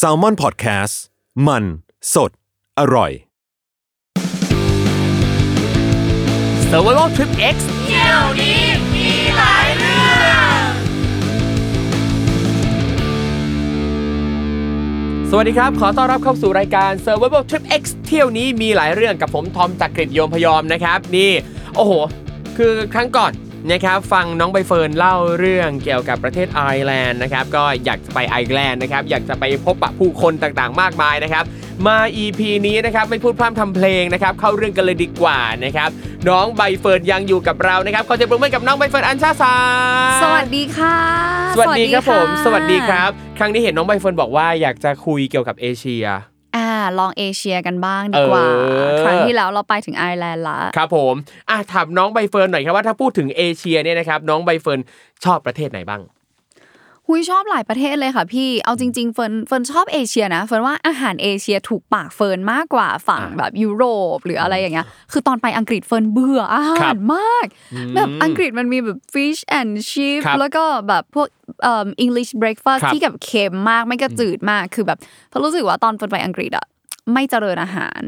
S a l ม o n PODCAST มัน สด อร่อย Survival Trip X สวัสดีครับ ขอต้อนรับเข้าสู่รายการ Survival Trip X เที่ยวนี้มีหลายเรื่องกับผมทอมจากกรีฑโยมพยอมนะครับ นี่ โอ้โห คือครั้งก่อน นะครับฟังน้องใบเฟิร์นเล่าเรื่องเกี่ยวกับประเทศไอร์แลนด์นะครับก็อยากจะไปไอร์แลนด์นะครับอยากจะไปพบปะผู้คนต่างๆ มากมายนะครับมา EP นี้นะครับไม่พูดพร่ำทำเพลงนะครับเข้าเรื่องกันเลยดีกว่านะครับน้องใบเฟิร์นยังอยู่กับเรานะครับขอเสียงปรบมือกับน้องใบเฟิร์นอัญชาสาสวัสดีค่ะ สวัสดีครับผมะสวัสดีครับ ครั้งนี้เห็นน้องใบเฟิร์นบอกว่าอยากจะคุยเกี่ยวกับเอเชีย อ่าลองเอเชียกันบ้างดีกว่าเออครั้งที่แล้วเราไปถึงไอร์แลนด์ละครับผมอะถามน้องใบเฟิร์นหน่อยครับว่าถ้าพูดถึงเอเชียเนี่ยนะครับน้องใบเฟิร์นชอบประเทศไหนบ้าง หุยชอบหลายประเทศเลยค่ะพี่ เอาจริง ๆ เฟิร์นเฟิร์นชอบเอเชียนะเฟิร์นว่าอาหารเอเชียถูกปากเฟิร์นมากกว่าฝั่งอ่าแบบยุโรปหรืออะไรอย่างเงี้ย คือตอนไปอังกฤษเฟิร์นเบื่ออาหารครับมาก แบบอังกฤษมันมีแบบ fish and chip ครับแล้วก็แบบพวกเอ่อ English breakfast ครับที่แบบเค็มมากไม่ก็จืดมาก คือแบบเฟิร์นรู้สึกว่าตอนเฟิร์นไปอังกฤษอะไม่เจริญอาหาร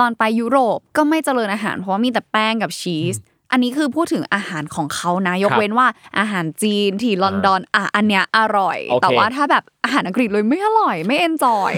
ตอนไปยุโรปก็ไม่เจริญอาหาร เพราะว่ามีแต่แป้งกับชีส อันนี้คือพูดถึงอาหารของเขานะยกเว้นว่าครับอาหารจีนที่ลอนดอนอะอันเนี้ยอร่อยโอเคแต่ว่าถ้าแบบอาหารอังกฤษเลยไม่อร่อยไม่ enjoy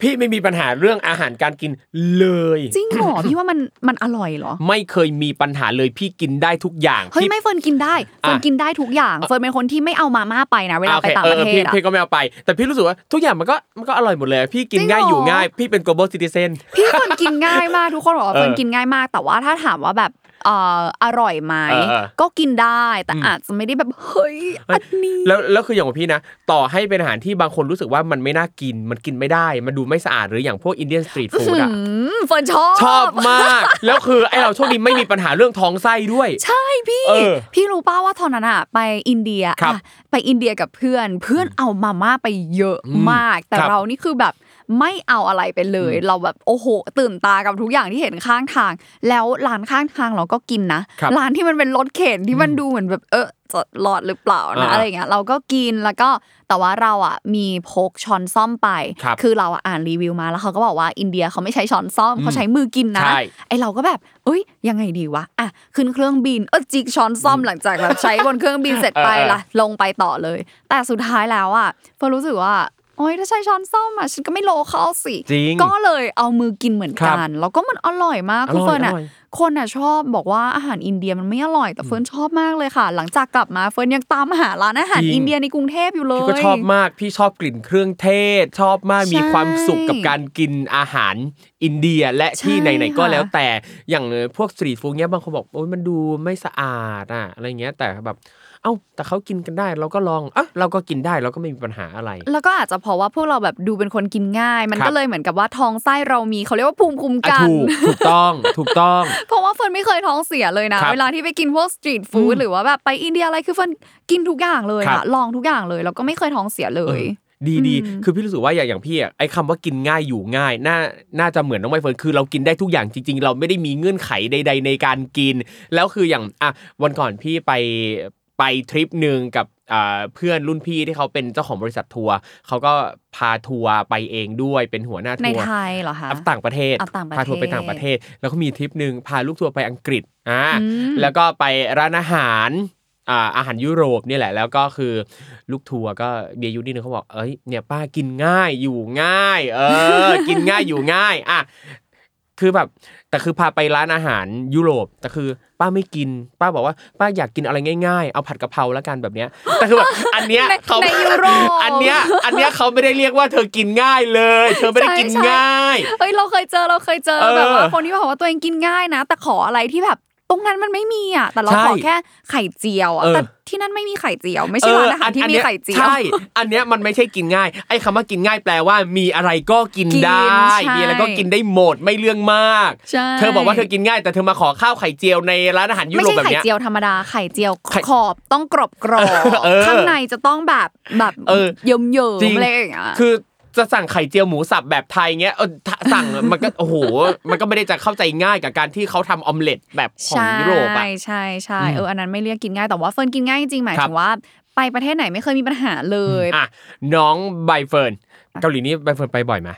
พี่ไม่มีปัญหาเรื่องอาหารการกินเลย จริงเหรอพี่ว่ามันมันอร่อยเหรอ ไม่เคยมีปัญหาเลยพี่กินได้ทุกอย่างเฮ้ยพี่ไม่เฟิร์นกินได้เฟิร์นอะกินได้ทุกอย่างเฟิร์นเป็นคนที่ไม่เอามาม่าไปนะเวลาไปโอคต่างประเทออพี่ศอะพี่ก็ไม่เอาไป แต่พี่รู้สึกว่าทุกอย่างมันก็มันก็อร่อยหมดเลย พี่กินจริงง่ายเหรออยู่ง่าย พี่เป็น global citizen พี่เฟิร์นกินง่ายมากทุกคนบอกว่าเออเฟิร์นกินง่ายมาก แต่ว่าถ้าถามว่าแบบเอ่ออร่อยไหมเออเออก็กินได้แต่อาจจะไม่ได้แบบเฮ้ยอันนี้แล้วแล้วคืออย่างของพี่นะ ต่อให้เป็นอาหารที่บางคนรู้สึกว่ามันไม่น่ากินมันกินไม่ได้ มันดูไม่สะอาดหรืออย่างพวก Indian street food อะอืมเฟิร์นชอบชอบมาก แล้วคือไอเราโชคดีไม่มีปัญหาเรื่องท้องไส้ด้วย ใช่พี่เออพี่รู้ป้าว่าตอนนั้นอะไปอินเดียครับอะไปอินเดียกับเพื่อน เพื่อนเอามาม่าไปเยอะมาก แต่ครับเรานี่คือแบบ ไม่เอาอะไรไปเลย เราแบบโอ้โห ตื่นตากับทุกอย่างที่เห็นข้างทาง แล้วร้านข้างทางเราก็กินนะครับร้านที่มันเป็นรถเข็นที่มันดูเหมือนแบบเออจะรอดหรือเปล่านะอ่าอะไรอย่างเงี้ยเราก็กินแล้วก็แต่ว่าเราอะมีพกช้อนซ่อมไปครับคือเราอะอ่านรีวิวมาแล้วเขาก็บอกว่าอินเดียเขาไม่ใช้ช้อนซ่อมเขาใช้มือกินนะใช่ไอเราก็แบบเอ้ยยังไงดีวะอะขึ้นเครื่องบินเออจิกช้อนส้อมหลังจากแบบใช้บนเครื่องบินเสร็จไปเออเออละลงไปต่อเลย แต่สุดท้ายแล้วอะเฟิร์นรู้สึกว่า โอ๊ยถ้าใช้ช้อนส้อมอะฉันก็ไม่ local สิ จริง ก็เลยเอามือกินเหมือนกันครับแล้วก็มันอร่อยมากอร่อยคือเฟิร์นอะอร่อยคนอะชอบบอกว่าอาหารอินเดียมันไม่อร่อยแต่เฟิร์นชอบมากเลยค่ะ หลังจากกลับมาเฟิร์นยังตามหาร้านอาหารจริงอินเดียในกรุงเทพอยู่เลยพี่ก็ชอบมากพี่ชอบกลิ่นเครื่องเทศ ชอบมากใช่มีความสุขกับการกินอาหารอินเดียและที่ใช่ไหนๆก็ค่ะแล้วแต่อย่างพวก street food เนี้ยบางคนบอกโอ้ยมันดูไม่สะอาดอะอะไรเงี้ยแต่แบบ เอ้า แต่เขากินกันได้ เราก็ลองอะเราก็กินได้เราก็ไม่มีปัญหาอะไร แล้วก็อาจจะเพราะว่าพวกเราแบบดูเป็นคนกินง่าย มันครับก็เลยเหมือนกับว่าท้องไส้เรามีเขาเรียกว่าภูมิคุ้มกันอะถูกถูกต้องถูกต้อง เพราะว่าเฟิร์นไม่เคยท้องเสียเลยนะครับเวลาที่ไปกินพวก street food หรือว่าแบบไปอินเดียอะไรคือเฟิร์นกินทุกอย่างเลยอะครับลองทุกอย่างเลยแล้วก็ไม่เคยท้องเสียเลยเออดีดีอืมคือพี่รู้สึกว่าอย่างอย่างพี่อะไอ้คำว่ากินง่ายอยู่ง่ายน่าน่าจะเหมือนน้องใบเฟิร์นคือเรากินได้ทุกอย่างจริง ๆ เราไม่ได้มีเงื่อนไขใด ๆ ในการกิน แล้วคืออย่างอะวันก่อนพี่ไป ไปทริปหนึ่งกับอ่าเพื่อนรุ่นพี่ที่เขาเป็นเจ้าของบริษัททัวร์เขาก็พาทัวร์ไปเองด้วยเป็นหัวหน้าในทัวร์ไทยเหรอคะอะต่างประเทศอะต่างประเทศพาทัวร์ไปต่างประเทศ แล้วก็มีทริปหนึ่งพาลูกทัวร์ไปอังกฤษอ่าอืมแล้วก็ไปร้านอาหารอ่าอาหารยุโรปนี่แหละ แล้วก็คือลูกทัวร์ก็เบียร์ยูนี่นึงเขาบอกเอ้ยเนี่ยป้ากินง่ายอยู่ง่าย เออ กินง่ายอยู่ง่ายอะ คือแบบแต่คือพาไปร้านอาหารยุโรปแต่คือ ป้าไม่กิน ป้าบอกว่าป้าอยากกินอะไรง่ายๆ เอาผัดกะเพราแล้วกันแบบเนี้ย แต่คือแบบอันเนี้ยในเขาในยุโรป อันเนี้ยอันเนี้ยเขาไม่ได้เรียกว่าเธอกินง่ายเลย เธอไม่ได้กินใช่ใช่ง่าย เฮ้ยเราเคยเจอเราเคยเจอเออแบบว่าคนที่บอกว่าตัวเองกินง่ายนะ แต่ขออะไรที่แบบต รงนั้นมันไม่มีอะ แต่เราใช่ขอแค่ไข่เจียวอะเออแต่ที่นั่นไม่มีไข่เจียว ไม่ใช่ร้านอาหารที่มีไข่เจียวใช่ อันเนี้ยมันไม่ใช่กินง่าย ไอ้คำว่ากินง่ายแปลว่า มีอะไรก็กินกินได้ใช่มีอะไรก็กินได้หมดไม่เรื่องมากใช่เธอบอกว่าเธอกินง่าย แต่เธอมาขอข้าวไข่เจียวในร้านอาหารยุไม่โรปใช่แบบไข่เนี้ยเจียวธรรมดาไข่เจียวไข่ขอบต้องกรอบกรอบเออข้างในจะต้องแบบแบบเออเยิ้มเยิ้มจริงอะไรอย่างเงี้ยคือ จะสั่งไข่เจียวหมูสับแบบไทยเงี้ยเออถ้าสั่งมันก็โอ้โหมันก็ไม่ได้จะเข้าใจง่ายกับการที่เขาทำออมเล็ตแบบของยุโรปอะใช่ใช่ใช่อืมเอออันนั้นไม่เรียกกินง่ายแต่ว่าเฟิร์นกินง่ายจริงๆหมายถึงว่าครับไปประเทศไหนไม่เคยมีปัญหาเลยอะน้องใบเฟิร์นเกาหลีนี่ใบเฟิร์นไปบ่อยไหม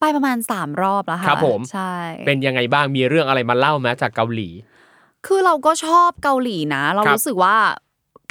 ไปประมาณสามรอบแล้วค่ะครับผมใช่เป็นยังไงบ้างมีเรื่องอะไรมาเล่าไหมจากเกาหลี คือเราก็ชอบเกาหลีนะ ครับรู้สึกว่า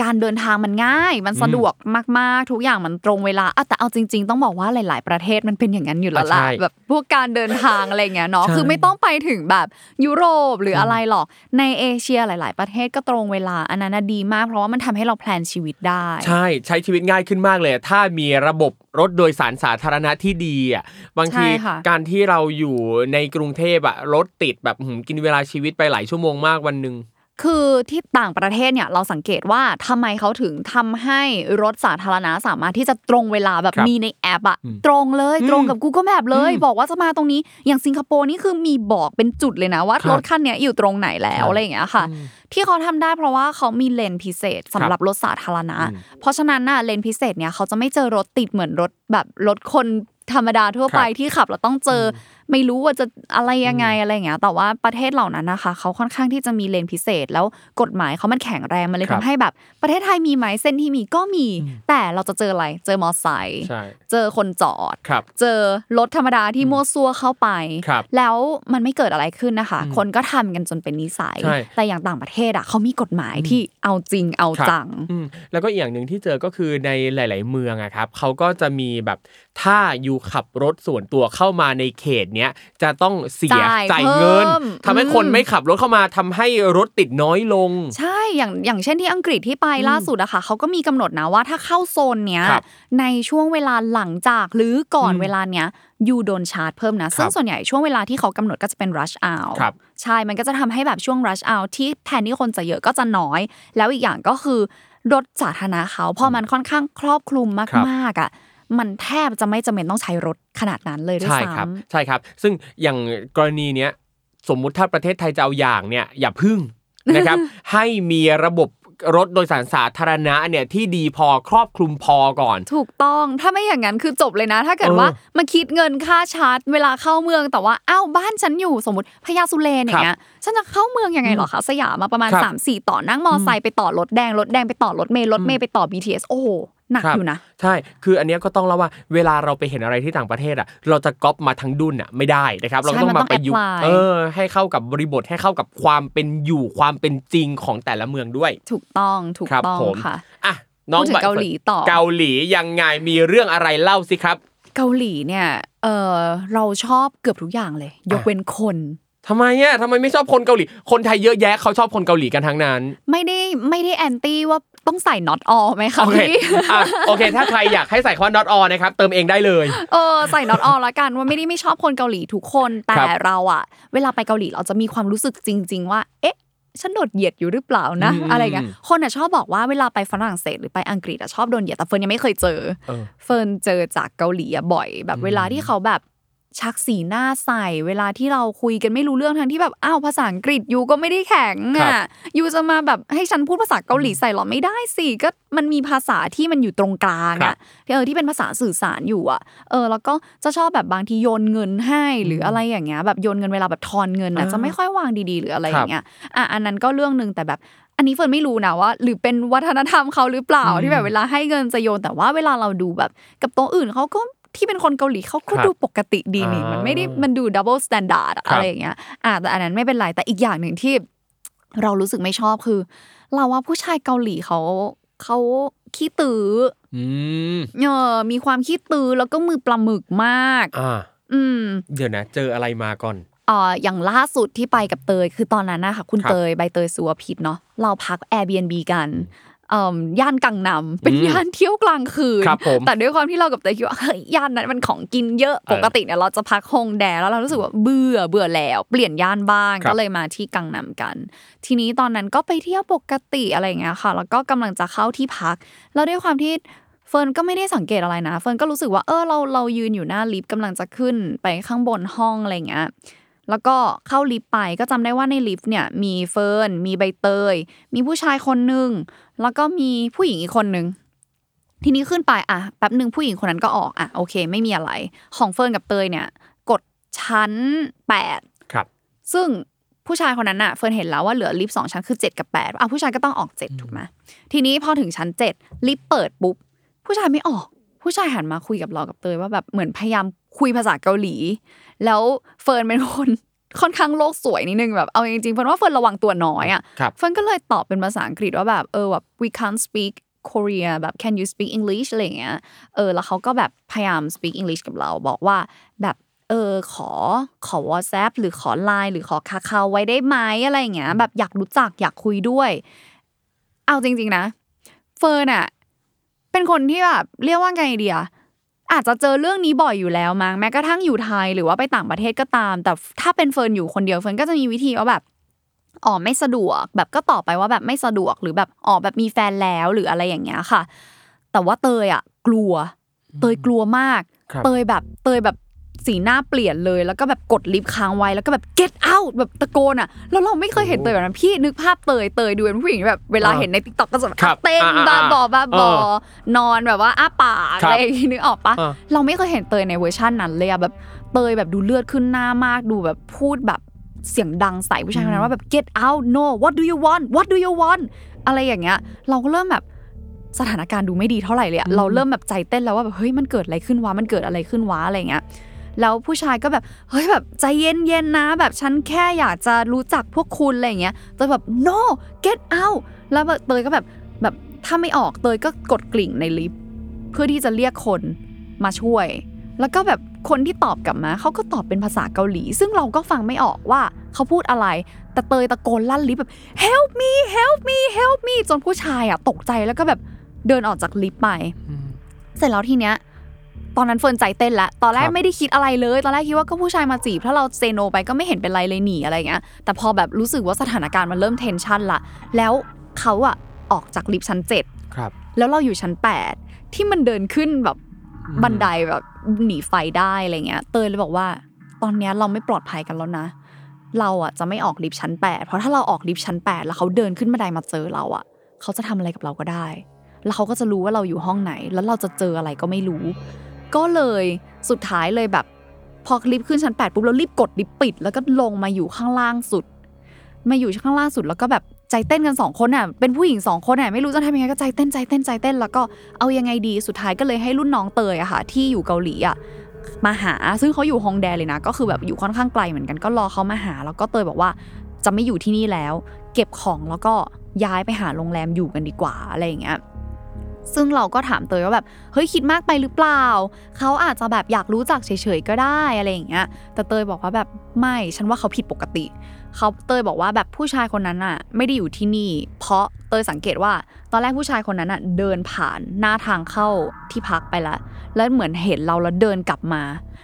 การเดินทางมันง่าย มันสะดวกมากๆ ทุกอย่างมันตรงเวลาอะแต่เอาจริง ๆ ต้องบอกว่าหลาย ๆ ประเทศมันเป็นอย่างนั้นอยู่แล้วล่ะอะใช่แบบพวกการเดินทางอะไรเงี้ยเนาะใช่คือไม่ต้องไปถึงแบบยุโรปหรืออะไรหรอกในเอเชียหลาย ๆ ประเทศก็ตรงเวลาอันนั้นนะดีมากเพราะว่ามันทำให้เราแพลนชีวิตได้ ใช่ใช้ชีวิตง่ายขึ้นมากเลย ถ้ามีระบบรถโดยสารสาธารณะที่ดีอะบางทีใช่ค่ะการที่เราอยู่ในกรุงเทพอะรถติดแบบหืมกินเวลาชีวิตไปหลายชั่วโมงมากวันหนึ่ง คือที่ต่างประเทศเนี่ยเราสังเกตว่าทำไมเขาถึงทำให้รถสาธารณะสามารถที่จะตรงเวลาแบบครับมีในแอปอะอืมตรงเลยอืมตรงกับ Google Map เลยอืมบอกว่าจะมาตรงนี้อย่างสิงคโปร์นี่คือมีบอกเป็นจุดเลยนะว่าครับรถคันเนี้ยอยู่ตรงไหนแล้วครับอะไรอย่างเงี้ยค่ะ ที่เขาทำได้เพราะว่าเขามีเลนพิเศษสำหรับรถสาธารณะอืมเพราะฉะนั้นน่ะเลนพิเศษเนี่ยเขาจะไม่เจอรถติดเหมือนรถแบบรถคนธรรมดาทั่วไปครับที่ขับแล้วต้องเจออ ไม่รู้ว่าจะอะไรยังไงอะไรอย่างเงี้ยแต่ว่าประเทศเหล่านั้นนะคะ เขาค่อนข้างที่จะมีเลนพิเศษ แล้วกฎหมายเขามันแข็งแรงมันเลยครัทำบให้แบบประเทศไทยมีไหมเส้นที่มีก็มี แต่เราจะเจออะไรเจอมอไซค์ใช่เจอคนจอดครับเจอรถธรรมดาที่มั่วซั่วเข้าไปครับแล้วมันไม่เกิดอะไรขึ้นนะคะอืมคนก็ทำกันจนเป็นนิสัยใช่แต่อย่างต่างประเทศอะเขามีกฎหมายที่เอาจริงเอาครับจังอืมแล้วก็อีกอย่างหนึ่งที่เจอก็คือในหลาย ๆ เมืองอะครับเขาก็จะมีแบบถ้าอยู่ขับรถส่วนตัวเข้ามาในเขตเนี้ยจะต้องเสียจ่ายจ่ายเงินเพิ่มทำให้อืมคนไม่ขับรถเข้ามาทำให้รถติดน้อยลง ใช่อย่างอย่างเช่นที่อังกฤษที่ไปล่าสุดอะค่ะเขาก็มีกำหนดนะว่าถ้าเข้าโซนเนี้ยครับในช่วงเวลาหลังจากหรือก่อนอืมเวลาเนี้ยยูโดนชาร์จเพิ่มนะซึ่งส่วนใหญ่ช่วงเวลาที่เขากำหนดก็จะเป็น rush hour ครับใช่ มันก็จะทำให้แบบช่วง rush hour ที่แทนที่คนจะเยอะก็จะน้อย แล้วอีกอย่างก็คือรถสาธารณะเขาพอมันค่อนข้างครอบคลุมครับมากๆอะ มันแทบจะไม่จำเป็นต้องใช้รถขนาดนั้นเลยด้วยใช่ซ้ครับใช่ครับ ซึ่งอย่างกรณีเนี้ยสมมุติถ้าประเทศไทยจะเอาอย่างเนี่ยอย่าพึ่งนะครับ ให้มีระบบรถโดยสารสาธารณะเนี่ยที่ดีพอครอบคลุมพอก่อนำถูกต้องถ้าไม่อย่างนั้นคือจบเลยนะ ถ้าเกิดเออว่ามาคิดเงินค่าชาร์จ เวลาเข้าเมืองแต่ว่าอ้าวบ้านฉันอยู่สมมติพญาสุเรนอย่างเงี้ยฉันจะเข้าเมืองยังไงเหรอคะสยามมาประมาณครับ3ามสี่ต่อนั่งมอไซค์ไปต่อรถแดงรถแดงไปต่อรถเมล์รถเมล์ไปต่อ BTS โอ้โห หนักครับอยู่นะใช่ คืออันเนี้ยก็ต้องเล่าว่าเวลาเราไปเห็นอะไรที่ต่างประเทศอะ เราจะก๊อปมาทั้งดุนอะไม่ได้นะครับ เราใช่ต้องมันมาต้องประยุกต์ apply เออให้เข้ากับบริบทให้เข้ากับความเป็นอยู่ความเป็นจริงของแต่ละเมืองด้วย ถูกต้องถูกครับต้องผมค่ะอะน้องพูดถึงใบเกาหลีต่อเกาหลียังไงมีเรื่องอะไรเล่าสิครับ เกาหลีเนี่ยเออเราชอบเกือบทุกอย่างเลย ยกเว้นคนทำไมอะทำไมไม่ชอบคนเกาหลี คนไทยเยอะแยะเขาชอบคนเกาหลีกันทั้งนั้น ไม่ได้ไม่ได้แอนตี้ว่า ต้องใส่ not all ไหมคะโอเคพี่อะโอเค ถ้าใครอยากให้ใส่คำว่า not all นะครับเติมเองได้เลยเออใส่ not all ละกันว่าไม่ได้ไม่ชอบคนเกาหลีทุกคนแต่ครับเราอะเวลาไปเกาหลีเราจะมีความรู้สึกจริง ๆ ว่า เอ๊ะฉันโดนเหยียดอยู่หรือเปล่านะอืมอะไรเงี้ยคนอะชอบบอกว่าเวลาไปฝรั่งเศสหรือไปอังกฤษอะชอบโดนเหยียดแต่เฟิร์นยังไม่เคยเจอเออเฟิร์นเจอจากเกาหลีอะบ่อย แบบเวลาที่เขาแบบ ชักสีหน้าใส่ เวลาที่เราคุยกันไม่รู้เรื่องทั้งที่แบบอ้าวภาษาอังกฤษ you ก็ไม่ได้แข็งอะครับ you จะมาแบบให้ฉันพูดภาษาเกาหลีใส่หรอไม่ได้สิก็มันมีภาษาที่มันอยู่ตรงกลางอะครับที่เออที่เป็นภาษาสื่อสารอยู่อะเออแล้วก็จะชอบแบบบางทีโยนเงินให้หรืออะไรอย่างเงี้ยแบบโยนเงินเวลาแบบทอนเงินอะอ่าจะไม่ค่อยวางดีๆ หรืออะไรคอรับย่างเงี้ยครับอะอันนั้นก็เรื่องหนึ่งแต่แบบอันนี้เฟิร์นไม่รู้นะว่า หรือเป็นวัฒนธรรมเขาหรือเปล่าอืมที่แบบเวลาให้เงินจะโยนแต่ว่าเวลาเราดูแบบ กับโต๊ะอื่นเขาก็ ที่เป็นคนเกาหลีเขาก็ครับดูปกติดีนี่อ่ามัมันไม่ได้มันดู double standard ครับอะไรอย่างเงี้ยอะแต่อันนั้นไม่เป็นไรแต่อีกอย่างหนึ่งที่เรารู้สึกไม่ชอบคือ เราว่าผู้ชายเกาหลีเขาเขาขี้ตื้ออืมเออมีความขี้ตื้อแล้วก็มือปลาหมึกมากอ่าอืม เดี๋ยวนะ เจออะไรมาก่อนเอ่ออย่างล่าสุดที่ไปกับเตยคือตอนนั้นนะคะคุณครับเตยใบเตยสุวพิษเนาะเราพัก Airbnb กันเอ่อ ย่านกังนำเป็นอืมย่านเที่ยวกลางคืนครับผมแต่ด้วยความที่เรากับเตยคิดว่าเฮ้ยย่านนั้นมันของกินเยอะเออปกติเนี่ยเราจะพักฮงแดแล้วเรารู้สึกว่าเบื่อเบื่อแล้วเปลี่ยนย่านบ้างครับก็เลยมาที่กังนำกัน ทีนี้ตอนนั้นก็ไปเที่ยวปกติอะไรอย่างเงี้ยค่ะ แล้วก็กำลังจะเข้าที่พัก แล้วด้วยความที่เฟิร์นก็ไม่ได้สังเกตอะไรนะ เฟิร์นก็รู้สึกว่าเออเราเรายืนอยู่หน้าลิฟต์กำลังจะขึ้นไปข้างบนห้องอะไรเงี้ย แล้วก็เข้าลิฟต์ไปก็จำได้ว่าในลิฟต์เนี่ยมีเฟิร์นมีใบเตย มีผู้ชายคนหนึ่งแล้วก็มีผู้หญิงอีกคนหนึ่งทีนี้ขึ้นไปอะแป๊บหนึ่งผู้หญิงคนนั้นก็ออกอะโอเค ไม่มีอะไร ของเฟิร์นกับเตยเนี่ย กดชั้นแปดครับ ซึ่งผู้ชายคนนั้นน่ะเฟิร์นเห็นแล้วว่าเหลือลิฟต์สองชั้นคือเจ็ดกับแปดอะผู้ชายก็ต้องออกเจ็ดถูกไหมทีนี้พอถึงชั้นเจ็ดลิฟต์เปิดปุ๊บ ผู้ชายไม่ออก ผู้ชายหันมาคุยกับเรากับเตยว่าแบบเหมือนพยายาม คุยภาษาเกาหลี แล้วเฟิร์นเป็นคนค่อนข้างโลกสวยนิดนึงแบบเอาจริงๆเฟิร์นว่าเฟิร์นระวังตัวน้อยอะครับเฟิร์นก็เลยตอบเป็นภาษาอังกฤษว่าแบบเออแบบ we can't speak Korea แบบ can you speak English อะไรอย่างเงี้ยเออแล้วเขาก็แบบพยายาม speak English กับเราบอกว่าแบบเออขอขอ WhatsApp หรือขอ Line หรือขอ Kakao ไว้ได้ไหมอะไรอย่างเงี้ยแบบอยากรู้จักอยากคุยด้วย เอาจริง ๆนะ เฟิร์นอะเป็นคนที่แบบเรียกว่าไงเดีย อาจจะเจอเรื่องนี้บ่อยอยู่แล้วมั้งแม้กระทั่งอยู่ไทยหรือว่าไปต่างประเทศก็ตาม แต่ถ้าเป็นเฟิร์นอยู่คนเดียวเฟิร์นก็จะมีวิธีว่าแบบอ๋อไม่สะดวก แบบก็ตอบไปว่าแบบไม่สะดวกหรือแบบอ๋อแบบมีแฟนแล้วหรืออะไรอย่างเงี้ยค่ะ แต่ว่าเตยอะ กลัว เตยกลัวมากครับเตยแบบเตยแบบ สีหน้าเปลี่ยนเลย แล้วก็แบบกดลิฟต์ค้างไว้แล้วก็แบบ get out แบบตะโกนอะแล้วเราไม่เคยเห็นเตยแบบนั้นพี่นึกภาพเตยเตยดูเป็นผู้หญิงแบบเวลาอ่าเห็นใน TikTok ก็จะแบบครับเต้นอ่าบ้าอ่าบอบ้าบอเออนอนแบบว่าอ้าปากครับอะไรอย่างงี้นึกออกปะอ่าเราไม่เคยเห็นเตยในเวอร์ชันนั้นเลยอะแบบเตยแบบดูเลือดขึ้นหน้ามากดูแบบพูดแบบเสียงดังใส่ผู้ชายคนนั้นว่าแบบ get out no what do you want what do you want อะไรอย่างเงี้ย เราก็เริ่มแบบสถานการณ์ดูไม่ดีเท่าไหร่เลยอะเราเริ่มแบบใจเต้นแล้วว่าแบบเฮ้ยมันเกิดอะไรขึ้นวะมันเกิดอะไรขึ้นวะอะไรอย่างเงี้ย แล้วผู้ชายก็แบบเฮ้ยแบบใจเย็นๆนะ แบบฉันแค่อยากจะรู้จักพวกคุณอะไรอย่างเงี้ยเตยแบบ no get out แล้วแบบเตยก็แบบแบบถ้าไม่ออกเตยก็กดกลิ่งในลิฟต์เพื่อที่จะเรียกคนมาช่วย แล้วก็แบบคนที่ตอบกลับมาเขาก็ตอบเป็นภาษาเกาหลี ซึ่งเราก็ฟังไม่ออกว่าเขาพูดอะไร แต่เตยตะโกนลั่นลิฟต์แบบ help me help me help me จนผู้ชายอะตกใจแล้วก็แบบเดินออกจากลิฟต์ไป เสร็จแล้วทีเนี้ย ตอนนั้นเฟิร์นใจเต้นแล้วตอนแรกครับไม่ได้คิดอะไรเลย ตอนแรกคิดว่าก็ผู้ชายมาจีบถ้าเรา say no ไปก็ไม่เห็นเป็นไรเลยนี่อะไรเงี้ยแต่พอแบบรู้สึกว่าสถานการณ์มันเริ่ม tension ละแล้วเขาอะออกจากลิฟต์ชั้นเจ็ดครับแล้วเราอยู่ชั้นแปดที่มันเดินขึ้นแบบบันไดแบบหนีไฟได้อะไรเงี้ย เตยเลยบอกว่า ตอนเนี้ยเราไม่ปลอดภัยกันแล้วนะ เราอะจะไม่ออกลิฟต์ชั้นแปดเพราะถ้าเราออกลิฟต์ชั้นแปดแล้วเขาเดินขึ้นบันไดมาเจอเราอะ เขาจะทำอะไรกับเราก็ได้ แล้วเขาก็จะรู้ว่าเราอยู่ห้องไหน แล้วเราจะเจออะไรก็ไม่รู้ ก็เลยสุดท้ายเลยแบบ พอลิฟต์ขึ้นชั้นแปดปุ๊บเรารีบกดลิฟต์ปิด แล้วก็ลงมาอยู่ข้างล่างสุด มาอยู่ข้างล่างสุดแล้วก็แบบใจเต้นกันสองคนอะเป็นผู้หญิงสองคนอะไม่รู้จะทำยังไงก็ใจเต้นใจเต้นใจเต้น แล้วก็เอายังไงดีสุดท้ายก็เลยให้รุ่นน้องเตยอะค่ะ ที่อยู่เกาหลีอะมาหาซึ่งเขาอยู่ฮองแดเลยนะ ก็คือแบบอยู่ค่อนข้างไกลเหมือนกันก็รอเขามาหา แล้วก็เตยบอกว่าจะไม่อยู่ที่นี่แล้ว เก็บของแล้วก็ย้ายไปหาโรงแรมอยู่กันดีกว่าอะไรอย่างเงี้ย ซึ่งเราก็ถามเตยว่าแบบเฮ้ยคิดมากไปหรือเปล่า เขาอาจจะแบบอยากรู้จักเฉยๆก็ได้อะไรอย่างเงี้ย แต่เตยบอกว่าแบบไม่ฉันว่าเขาผิดปกติ เขาเตยบอกว่าแบบผู้ชายคนนั้นอะ ไม่ได้อยู่ที่นี่ เพราะเตยสังเกตว่า ตอนแรกผู้ชายคนนั้นอะเดินผ่านหน้าทางเข้าที่พักไปล้วแล้วเหมือนเห็นเราแล้วเดินกลับมา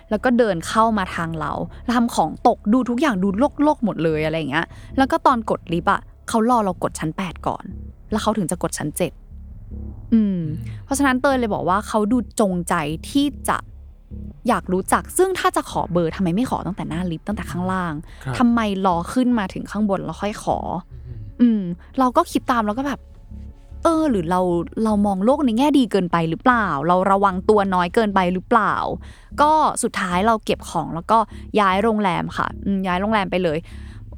แล้วก็เดินเข้ามาทางเราทำของตกดูทุกอย่างดูโลกๆหมดเลยอะไรอย่างเงี้ย แล้วก็ตอนกดลิฟต์อะเขารอเรากดชั้น 8 ก่อน แล้วเขาถึงจะกดชั้น 7 อืม เพราะฉะนั้นเตยเลยบอกว่าเขาดูจงใจที่จะอยากรู้จัก ซึ่งถ้าจะขอเบอร์ทำไมไม่ขอตั้งแต่หน้าลิฟต์ตั้งแต่ข้างล่างครับ ทำไมรอขึ้นมาถึงข้างบนแล้วค่อยขอ อืม เราก็คิดตามแล้วก็แบบ เออ หรือเราเรามองโลกในแง่ดีเกินไปหรือเปล่า เราระวังตัวน้อยเกินไปหรือเปล่า ก็สุดท้ายเราเก็บของแล้วก็ย้ายโรงแรมค่ะอืมย้ายโรงแรมไปเลย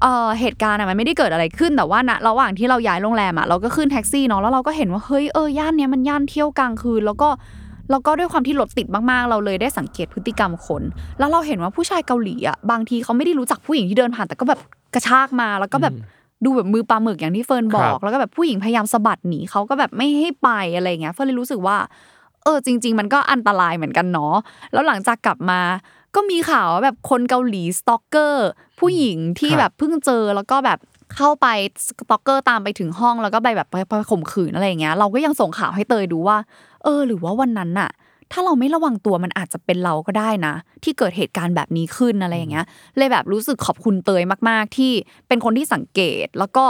เอ่อเหตุการณ์อะมันไม่ได้เกิดอะไรขึ้นแต่ว่าณระหว่างที่เราย้ายโรงแรมอะเราก็ขึ้นแท็กซี่เนาะแล้วเราก็เห็นว่าเฮ้ยเออย่านเนี้ยมันย่านเที่ยวกลางคืน แล้วก็แล้วก็ด้วยความที่รถติดมากๆ เราเลยได้สังเกตพฤติกรรมคน แล้วเราเห็นว่าผู้ชายเกาหลีอะบางทีเขาไม่ได้รู้จักผู้หญิงที่เดินผ่าน แต่ก็แบบกระชากมาแล้วก็แบบดูแบบมือปลาหมึกอย่างที่เฟิร์นบอครักบแล้วก็แบบผู้หญิงพยายามสะบัดหนีเขาก็แบบไม่ให้ไปอะไรอย่างเงี้ยเฟิร์นเลยรู้สึกว่าเออจริง ๆ มันก็อันตรายเหมือนกันเนาะแล้วหลังจากกลับมาก็มีข่าวว่าแบบคนเกาหลี stalker ผู้หญิงที่ครับแบบเพิ่งเจอแล้วก็แบบเข้าไป stalker ตามไปถึงห้องแล้วก็ไปแบบไปไปข่มขืนอะไรอย่างเงี้ย เราก็ยังส่งข่าวให้เตยดูว่า เออ หรือว่าวันนั้นน่ะ ถ้าเราไม่ระวังตัวมันอาจจะเป็นเราก็ได้นะ ที่เกิดเหตุการณ์แบบนี้ขึ้นอะไรอย่างเงี้ย เลยแบบรู้สึกขอบคุณเตยมาก ๆ ที่เป็นคนที่สังเกตแล้วก็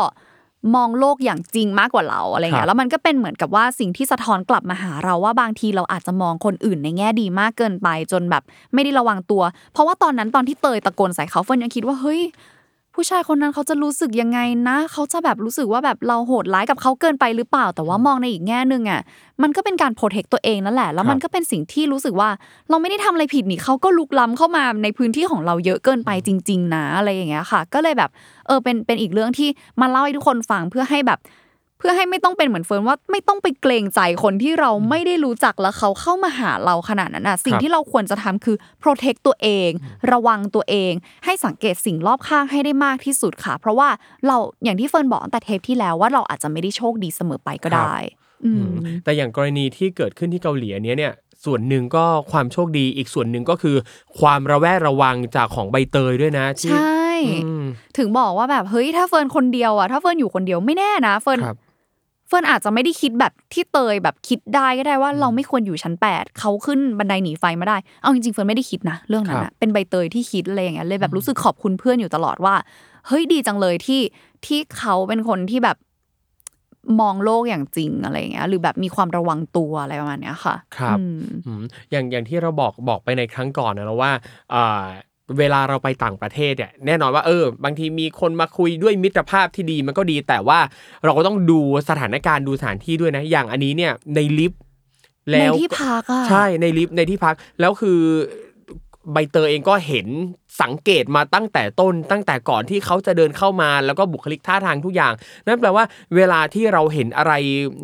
มองโลกอย่างจริงมากกว่าเราอะไรเงี้ครัยบแล้วมันก็เป็นเหมือนกับว่าสิ่งที่สะท้อนกลับมาหาเราว่าบางทีเราอาจจะมองคนอื่นในแง่ดีมากเกินไปจนแบบ ไม่ได้ระวังตัว เพราะว่าตอนนั้นตอนที่เตยตะโกนใส่เขาเฟิร์นยังคิดว่าเฮ้ย ผู้ชายคนนั้นเขาจะรู้สึกยังไงนะ เขาจะแบบรู้สึกว่าแบบเราโหดร้ายกับเขาเกินไปหรือเปล่า แต่ว่ามองในอีกแง่หนึ่งอะ มันก็เป็นการโปรเทคตัวเองนั่นแหละ แล้วมันก็เป็นสิ่งที่รู้สึกว่า เราไม่ได้ทำอะไรผิดนี่เขาก็ลุกล้ำเข้ามาในพื้นที่ของเราเยอะเกินไปจริง ๆ นะอะไรอย่างเงี้ยค่ะ ก็เลยแบบเออเป็นเป็นอีกเรื่องที่มาเล่าให้ทุกคนฟังเพื่อให้แบบ เพื่อให้ไม่ต้องเป็นเหมือนเฟิร์นว่าไม่ต้องไปเกรงใจคนที่เราไม่ได้รู้จักแล้วเขาเข้ามาหาเราขนาดนั้นอะสิ่งครับที่เราควรจะทำคือ protect ตัวเอง ระวังตัวเอง ให้สังเกตสิ่งรอบข้างให้ได้มากที่สุดค่ะ เพราะว่าเราอย่างที่เฟิร์นบอกตั้งแต่เทปที่แล้วว่าเราอาจจะไม่ได้โชคดีเสมอไปก็ได้อืมแต่อย่างกรณีที่เกิดขึ้นที่เกาหลีอันเนี้ยเนี่ยส่วนหนึ่งก็ความโชคดีอีกส่วนหนึ่งก็คือ ความระแวดระวังจากของใบเตยด้วยนะที่ใช่อืมถึงบอกว่าแบบเฮ้ยถ้าเฟิร์นคนเดียวอะถ้าเฟิร์นอยู่คนเดียวไม่แน่นะเฟิร์นครับ เฟิร์นอาจจะไม่ได้คิดแบบที่เตยแบบคิดได้ก็ได้ว่าเราไม่ควรอยู่ชั้นแปดเขาขึ้นบันไดหนีไฟมาได้ เอาจริงๆเฟิร์นไม่ได้คิดนะเรื่องนั้นนะครับเป็นใบเตยที่คิดอะไรอย่างเงี้ยเลยแบบรู้สึกขอบคุณเพื่อนอยู่ตลอดว่าเฮ้ยดีจังเลยที่ที่เขาเป็นคนที่แบบมองโลกอย่างจริงอะไรอย่างเงี้ยหรือแบบมีความระวังตัวอะไรประมาณเนี้ยค่ะ ครับอืมอืมอย่างอย่างที่เราบอกบอกไปในครั้งก่อนนะเราว่าอ่า เวลาเราไปต่างประเทศเนี่ยแน่นอนว่าเออบางทีมีคนมาคุยด้วยมิตรภาพที่ดีมันก็ดี แต่ว่าเราก็ต้องดูสถานการณ์ดูสถานที่ด้วยนะ อย่างอันนี้เนี่ยในลิฟต์ในแล้วที่พักอะใช่ในลิฟต์ในที่พักแล้วคือ ใบเตยเองก็เห็นสังเกตมาตั้งแต่ต้น ตั้งแต่ก่อนที่เขาจะเดินเข้ามาแล้วก็บุคลิกท่าทางทุกอย่าง นั่นแปลว่าเวลาที่เราเห็นอะไร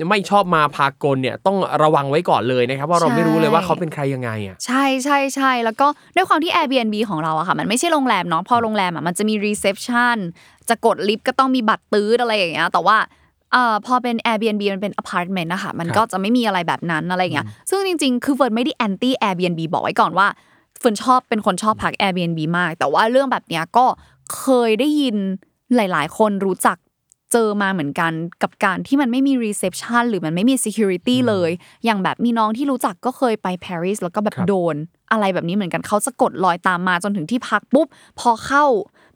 ไม่ชอบมาพากลเนี่ยต้องระวังไว้ก่อนเลยนะครับว่าเราไม่รู้เลยว่าเขาเป็นใครยังไงอะใช่ใช่ใช่แล้วก็ด้วยความที่ Airbnb ของเราอะค่ะ มันไม่ใช่โรงแรมเนาะพอโรงแรมอะมันจะมี reception จะกดลิฟต์ก็ต้องมีบัตรตื้ออะไรอย่างเงี้ยแต่ว่าเอ่อพอเป็น Airbnb มันเป็น apartment นะคะมันก็จะไม่มีอะไรแบบนั้นอะไรอย่างเงี้ยซึ่งจริงๆ คือเฟิร์นไม่ได้ anti Airbnb บอกไว้ก่อนว่า เฟิร์นชอบเป็นคนชอบพัก Airbnb มาก แต่ว่าเรื่องแบบเนี้ยก็เคยได้ยินหลาย ๆ คนรู้จักเจอมาเหมือนกันกับการที่มันไม่มี reception หรือมันไม่มี security เลย อย่างแบบมีน้องที่รู้จักก็เคยไปปารีสแล้วก็แบบครับโดน อะไรแบบนี้เหมือนกันเขาจะกดลอยตามมาจนถึงที่พักปุ๊บ พอเข้า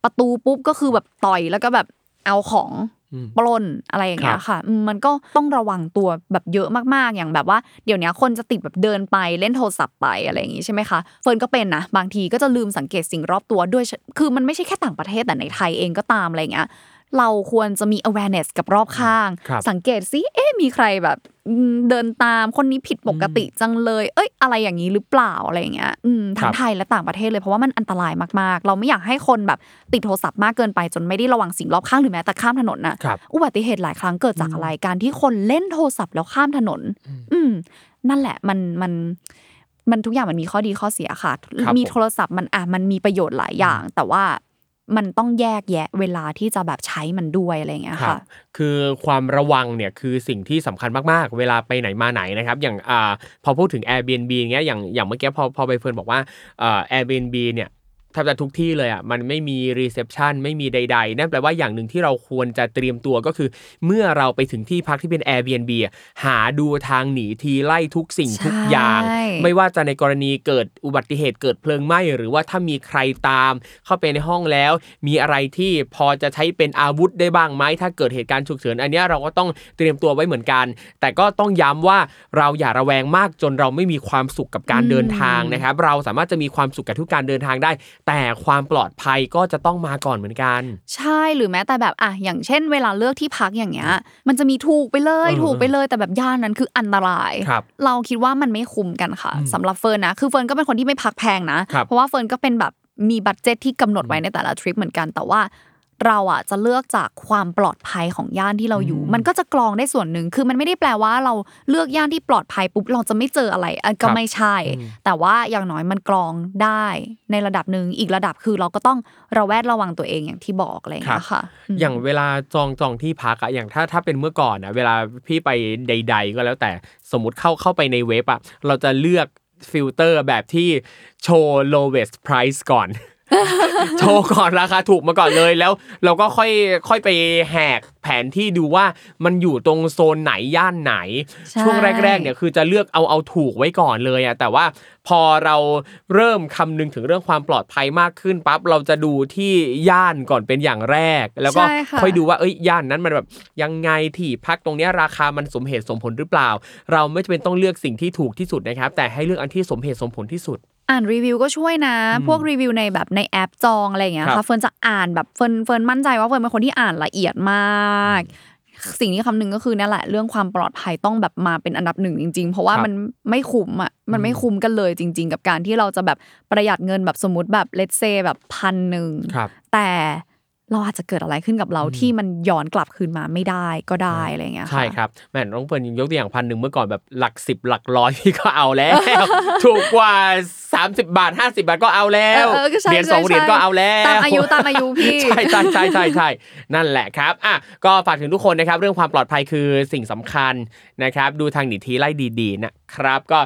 ประตูปุ๊บก็คือแบบต่อยแล้วก็แบบเอาของอืม ปล้นอะไรอย่างเงี้ยค่ะอืมมันก็ต้องระวังตัวแบบเยอะมากๆอย่างแบบว่าเดี๋ยวนี้คนจะติดแบบเดินไปเล่นโทรศัพท์ไปอะไรอย่างงี้ใช่ไหมคะเฟิร์นก็เป็นนะบางทีก็จะลืมสังเกตสิ่งรอบตัวด้วยคือมันไม่ใช่แค่ต่างประเทศแต่ในไทยเองก็ตามอะไรอย่างเงี้ย เราควรจะมี awareness กับรอบข้างครับสังเกตซิเอ๊ะมีใครแบบอืมเดินตามคนนี้ผิดปกติจังเลย เอ้ย อะไรอย่างนี้หรือเปล่าอะไรอย่างเงี้ยอืมทั้ครังบไทยและต่างประเทศเลยเพราะว่ามันอันตรายมากๆ เราไม่อยากให้คนแบบติดโทรศัพท์มากเกินไป จนไม่ได้ระวังสิ่งรอบข้างหรือแม้แต่ข้ามถนนน่ะครับอุบัติเหตุหลายครั้งเกิดจากอะไรการที่คนเล่นโทรศัพท์แล้วข้ามถนน อืมนั่นแหละมันมันมันทุกอย่างมันมีข้อดีข้อเสียค่ะครับมีผมโทรศัพท์มันอะมันมีประโยชน์หลายอย่าง แต่ว่า มันต้องแยกแยะเวลาที่จะแบบใช้มันด้วยอะไรอย่างเงี้ยครับค่ะ คือความระวังเนี่ยคือสิ่งที่สำคัญมากๆ เวลาไปไหนมาไหนนะครับ อย่างอ่าพอพูดถึง Airbnb เงี้ยอย่างอย่างเมื่อกี้พอพอใบเฟิร์นบอกว่าอ่า Airbnb เนี่ยแทบจะทุกที่เลยอะมันไม่มี reception ไม่มีใด ๆ นั่นแปลว่าอย่างหนึ่งที่เราควรจะเตรียมตัวก็คือ เมื่อเราไปถึงที่พักที่เป็น Airbnb อะหาดูทางหนีทีไล่ทุกสิ่งใช่ทุกอย่าง ไม่ว่าจะในกรณีเกิดอุบัติเหตุเกิดเพลิงไหม้หรือว่าถ้ามีใครตาม เข้าไปในห้องแล้ว มีอะไรที่พอจะใช้เป็นอาวุธได้บ้างไหมถ้าเกิดเหตุการณ์ฉุกเฉินอันเนี้ยเราก็ต้องเตรียมตัวไว้เหมือนกัน แต่ก็ต้องย้ำว่าเราอย่าระแวงมากจนเราไม่มีความสุขกับการเดินทางนะครับ เราสามารถจะมีความสุขกับทุกการเดินทางได้แต่ความปลอดภัยก็จะต้องมาก่อนเหมือนกัน ใช่หรือแม้แต่แบบอะอย่างเช่น เวลาเลือกที่พักอย่างเงี้ย มันจะมีถูกไปเลยเออถูกไปเลยแต่แบบย่านนั้นคืออันตรายครับเราคิดว่ามันไม่คุ้มกันค่ะสำหรับเฟิร์นนะคือเฟิร์นก็เป็นคนที่ไม่พักแพงนะครับเพราะว่าเฟิร์นก็เป็นแบบมี budget ที่กำหนดไว้ในแต่ละทริปเหมือนกันแต่ว่า เราอะจะเลือกจากความปลอดภัยของย่านที่เราอยู่ มันก็จะกรองได้ส่วนหนึ่งคือมันไม่ได้แปลว่าเราเลือกย่านที่ปลอดภัยปุ๊บเราจะไม่เจออะไรอันก็ครับไม่ใช่ แต่ว่าอย่างน้อยมันกรองได้ในระดับหนึ่งอีกระดับคือเราก็ต้องระแวดระวังตัวเองอย่างที่บอกอะไรอย่างเงี้ยค่ะอืมอย่างเวลาจองจองที่พักอะอย่างถ้าถ้าเป็นเมื่อก่อนนะเวลาพี่ไปใด ๆ ก็แล้วแต่สมมติเข้าเข้าไปในเว็บอะเราจะเลือกฟิลเตอร์แบบที่โชว์ lowest price ก่อน โชว์ก่อนราคาถูกมาก่อนเลยแล้ว เราก็ค่อยค่อยไปแหกแผนที่ดูว่ามันอยู่ตรงโซนไหนย่านไหนใช่ช่วงแรกๆเนี่ยคือจะเลือกเอาเอาถูกไว้ก่อนเลยอะแต่ว่าพอเราเริ่มคำนึงถึงเรื่องความปลอดภัยมากขึ้นปั๊บเราจะดูที่ย่านก่อนเป็นอย่างแรก แล้วก็ใช่ค่ะค่อยดูว่าเอ้ยย่านนั้นมันแบบยังไงที่พักตรงเนี้ยราคามันสมเหตุสมผลหรือเปล่า เราไม่จำเป็นต้องเลือกสิ่งที่ถูกที่สุดนะครับ แต่ให้เลือกอันที่สมเหตุสมผลที่สุด อ่านรีวิวก็ช่วยนะ พวกรีวิวในแบบในแอปจองอะไรอย่างเงี้ยค่ะครับเฟิร์นจะอ่านแบบเฟิร์นเฟิร์นมั่นใจว่าเฟิร์นเป็นคนที่อ่านละเอียดมาก สิ่งที่คำนึงก็คือนั่นแหละเรื่องความปลอดภัยต้องแบบมาเป็นอันดับหนึ่งจริง ๆ เพราะว่าครับมันไม่คุ้มอะมันไม่คุ้มกันเลยจริง ๆ กับการที่เราจะแบบประหยัดเงินแบบสมมติแบบเลตเซแบบพันหนึ่งครับแต่ เราอาจจะเกิดอะไรขึ้นกับเราที่มันย้อนกลับคืนมาไม่ได้ก็ได้อะไรอย่างเงี้ยะใช่ครับแม่น้องเฟิร์นยกตัวอย่างพันหนึ่งเมื่อก่อนแบบหลักสิบหลักร้อยพี่ก็เอาแล้ว ถูกกว่า 30 บาท 50 บาทก็เอาแล้วเออเออก็ใช่เหรียญสองใช่เหรียญก็เอาแล้วตามอายุตามอายุพี่ใช่ใช่ใช่ใช่ใช่นั่นแหละครับอะก็ฝากถึงทุกคนนะครับ เรื่องความปลอดภัยคือสิ่งสำคัญนะครับ ดูทางหนีทีไล่ดีๆนะครับ ก็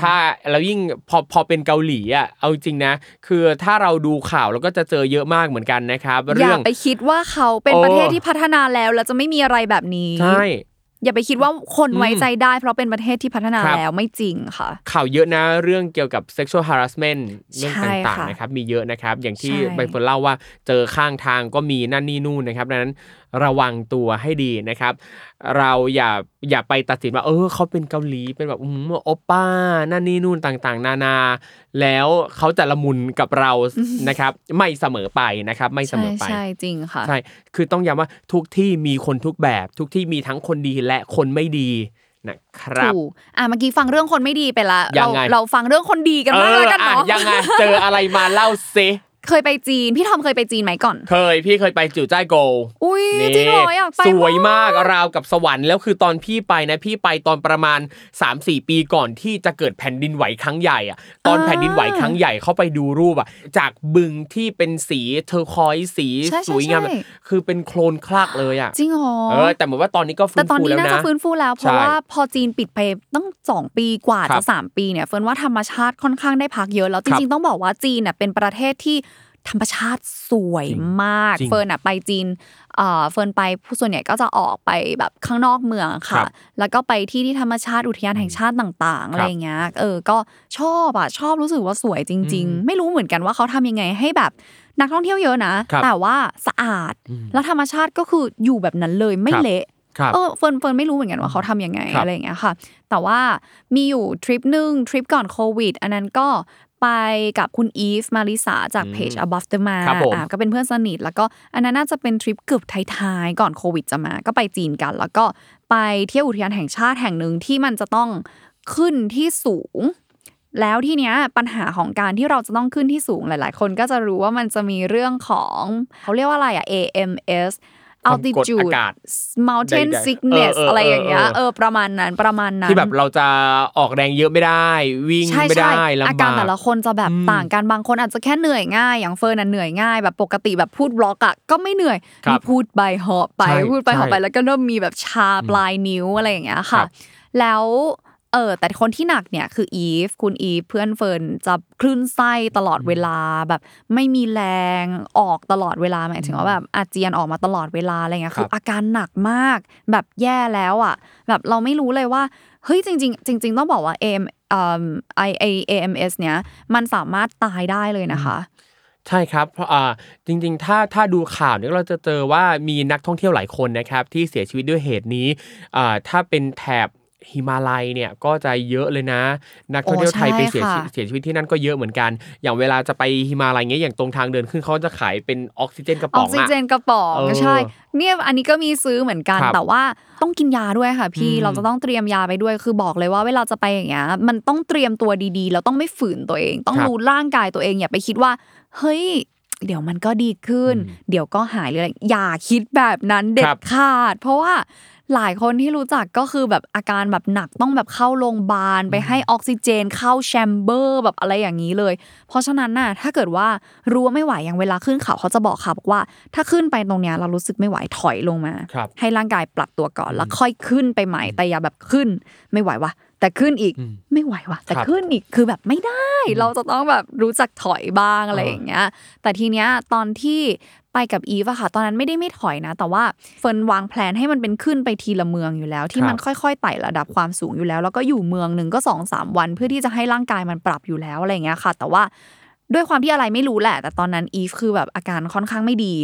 ถ้าเรายิ่งพอพอเป็นเกาหลีอะเอาจริงนะ คือถ้าเราดูข่าวเราก็จะเจอเยอะมากเหมือนกันนะครับอเรื่ย่าองไปคิดว่าเขาเป็นโอ้ประเทศที่พัฒนาแล้วแล้วจะไม่มีอะไรแบบนี้ ใช่ อย่าไปคิดว่าคนอืมไว้ใจได้ เพราะเป็นประเทศที่พัฒนาครับแล้วไม่จริงค่ะ ข่าวเยอะนะเรื่องเกี่ยวกับ sexual harassment เรื่องใช่ต่างค่ะๆนะครับมีเยอะนะครับ อย่างที่ใช่ใบเฟิร์นเล่าว่าเจอข้างทางก็มีนั่นนี่นู่นนะครับดังนั้นระวังตัวให้ดีนะครับ เราอย่าอย่าไปตัดสินว่า เออเขาเป็นเกาหลีเป็นแบบอืมโอปป้านั่นนี่นู่นต่างๆ นานา แล้วเขาจะละมุนกับเรานะครับ ไม่เสมอไปนะครับ ไม่เสมใช่อไปใช่จริงค่ะใช่คือต้องย้ำว่าทุกที่มีคนทุกแบบ ทุกที่มีทั้งคนดีและคนไม่ดีนะครับถูกอะเมื่อกี้ฟังเรื่องคนไม่ดีไปละยัเรางไงเราฟังเรื่องคนดีกันเอบ้างอแล้วกันอะเนาะยังไงเจออะไรมาเล่าซิ เคยไปจีน พี่ทอมเคยไปจีนไหมก่อน เคย พี่เคยไปจิ๋วจ้ายโกวอุ้ยนี่จริงเหรออยากไปสวยมากราวกับสวรรค์แล้วคือตอนพี่ไปนะพี่ไปตอนประมาณ 3-4 ปีก่อนที่จะเกิดแผ่นดินไหวครั้งใหญ่อะตอนแผ่นดินไหวครั้งใหญ่เข้าไปดูรูปอะจากบึงที่เป็นสี turquoise สีใช่สใช่วยงามใช่คือเป็นโคลนคลากเลยอะจริงเหรอเออแต่เหมือนว่าตอนนี้ก็ฟื้แต่นตอนฟูนี้แล้วน่านะจะฟื้นฟูแล้วเพใช่ราะว่าพอจีนปิดไปต้องสองปีกว่าครัจะบสามปีเนี่ยเฟิร์นว่าธรรมชาติค่อนข้างได้พักเยอะแล้วจครับริงๆต้องบอกว่าจีนเน่ยเป็นประเทศที่ ธรรมชาติสวยมากจริงเฟิร์นอะไปจีนเอ่อเฟิร์นไปผู้ส่วนใหญ่ก็จะออกไปแบบข้างนอกเมืองครัค่ะบแล้วก็ไปที่ที่ธรรมชาติอุทยานแห่งชาติต่างๆอะไรอย่างเงี้ยเออก็ชอบอะชอบรู้สึกว่าสวยจริง ๆ ไม่รู้เหมือนกันว่าเขาทำยังไงให้แบบนักท่องเที่ยวเยอะนะครับแต่ว่าสะอาดแล้วธรรมชาติก็คืออยู่แบบนั้นเลยไม่ครับเละครับเออเฟิร์นเฟิร์นไม่รู้เหมือนกันว่าเขาทำยังไงครับอะไรอย่างเงี้ยค่ะ แต่ว่ามีอยู่ทริปหนึ่งทริปก่อนโควิด อันนั้นก็ ไปกับคุณอีฟมาริสาจากเพจ above the ma ครับผมอะก็เป็นเพื่อนสนิท แล้วก็อันนั้นน่าจะเป็นทริปเกือบท้ายๆก่อนโควิดจะมา ก็ไปจีนกัน แล้วก็ไปเที่ยวอุทยานแห่งชาติแห่งหนึ่งที่มันจะต้องขึ้นที่สูง แล้วทีเนี้ยปัญหาของการที่เราจะต้องขึ้นที่สูงหลาย ๆ คนก็จะรู้ว่ามันจะมีเรื่องของเขาเรียกว่าอะไรอะ AMS ความกด altitude อากาศ mountain ใดๆ sickness เออเอออะไรอย่างเงี้ยเออเออเออประมาณนั้นประมาณนั้นที่แบบเราจะออกแรงเยอะไม่ได้ วิ่งใช่ไม่ใช่ได้ลำบากอาการแต่ละคนจะแบบอืมต่างกันบางคนอาจจะแค่เหนื่อยง่าย อย่างเฟิร์นอะเหนื่อยง่ายแบบปกติแบบพูด vlog อะก็ไม่เหนื่อยครับนี่พูดไปหอบไปใช่พูดไปหอบไปใช่แล้วก็เริ่มมีแบบชาปลายนิ้วอะไรอย่างเงี้ยครัค่ะบแล้ว เเออแต่คนที่หนักเนี่ยคืออีฟคุณอีฟเพื่อนเฟิร์นจะคลื่นไส้ตลอดเวลาแบบไม่มีแรงออกตลอดเวลาหมายถึงว่าแบบอาเจียนออกมาตลอดเวลาอะไรเงี้ยครับคืออาการหนักมาก แบบแย่แล้วอะ แบบเราไม่รู้เลยว่าเฮ้ยจริงๆจริง ๆ ต้องบอกว่า AM เอ่อ I A AMS เนี้ยมันสามารถตายได้เลยนะคะใช่ครับเพราะอ่าจริงๆ ถ้าถ้าดูข่าวเนี่ยเราจะเจอว่ามีนักท่องเที่ยวหลายคนนะครับที่เสียชีวิตด้วยเหตุนี้อ่าถ้าเป็นแถบ ฮิมาลัยเนี่ยก็จะเยอะเลยนะ นักท่องเที่ยวไทยโอ้ไปใช่เสียชีวิตค่ะเสียชีวิตที่นั่นก็เยอะเหมือนกัน อย่างเวลาจะไปฮิมาลัยเงี้ยอย่างตรงทางเดินขึ้นเขาจะขายเป็นออกซิเจนกระอป๋ออกงซิอะเจนกระป๋องเออใช่เนี่ยอันนี้ก็มีซื้อเหมือนกันครับแต่ว่าต้องกินยาด้วยค่ะ พี่อืมเราจะต้องเตรียมยาไปด้วยคือบอกเลยว่าเวลาจะไปอย่างเงี้ยมันต้องเตรียมตัวดีๆเราต้องไม่ฝืนตัวเอง ต้องครับรู้ร่างกายตัวเองอย่าไปคิดว่าเฮ้ย เดี๋ยวมันก็ดีขึ้นอืมเดี๋ยวก็หายเลยอย่าคิดแบบนั้นเด็ครัดบขาด เพราะว่าหลายคนที่รู้จักก็คือแบบอาการแบบหนักต้องแบบเข้าโรงพยาบาลไปให้ออกซิเจน เข้าแชมเบอร์แบบอะไรอย่างนี้เลย เพราะฉะนั้นน่ะถ้าเกิดว่ารู้ว่าไม่ไหวอย่างเวลาขึ้นเขาเขาจะบอกค่ะบอกว่า ถ้าขึ้นไปตรงเนี้ยเรารู้สึกไม่ไหวถอยลงมาครับให้ร่างกายปรับตัวก่อนแล้วค่อยขึ้นไปใหม่แต่อย่าแบบขึ้น ไม่ไหววะ แต่ขึ้นอีกอืมไม่ไหววะแต่ครับขึ้นอีกคือแบบไม่ได้ เราจะต้องแบบรู้จักถอยบ้างอะไรเออออย่างเงี้ย แต่ทีเนี้ยตอนที่ไปกับอีฟอะค่ะ ตอนนั้นไม่ได้ไม่ถอยนะ แต่ว่าเฟิร์นวางแผนให้มันเป็นขึ้นไปทีละเมืองอยู่แล้ว ที่มันค่อยๆไต่ระดับความสูงอยู่แล้ว แล้วก็อยู่เมืองหนึ่งก็สองสามวัน เพื่อที่จะให้ร่างกายมันปรับอยู่แล้วอะไรอย่างเงี้ยค่ะ แต่ว่าด้วยความที่อะไรไม่รู้แหละ แต่ตอนนั้นอีฟคือแบบอาการค่อนข้างไม่ดี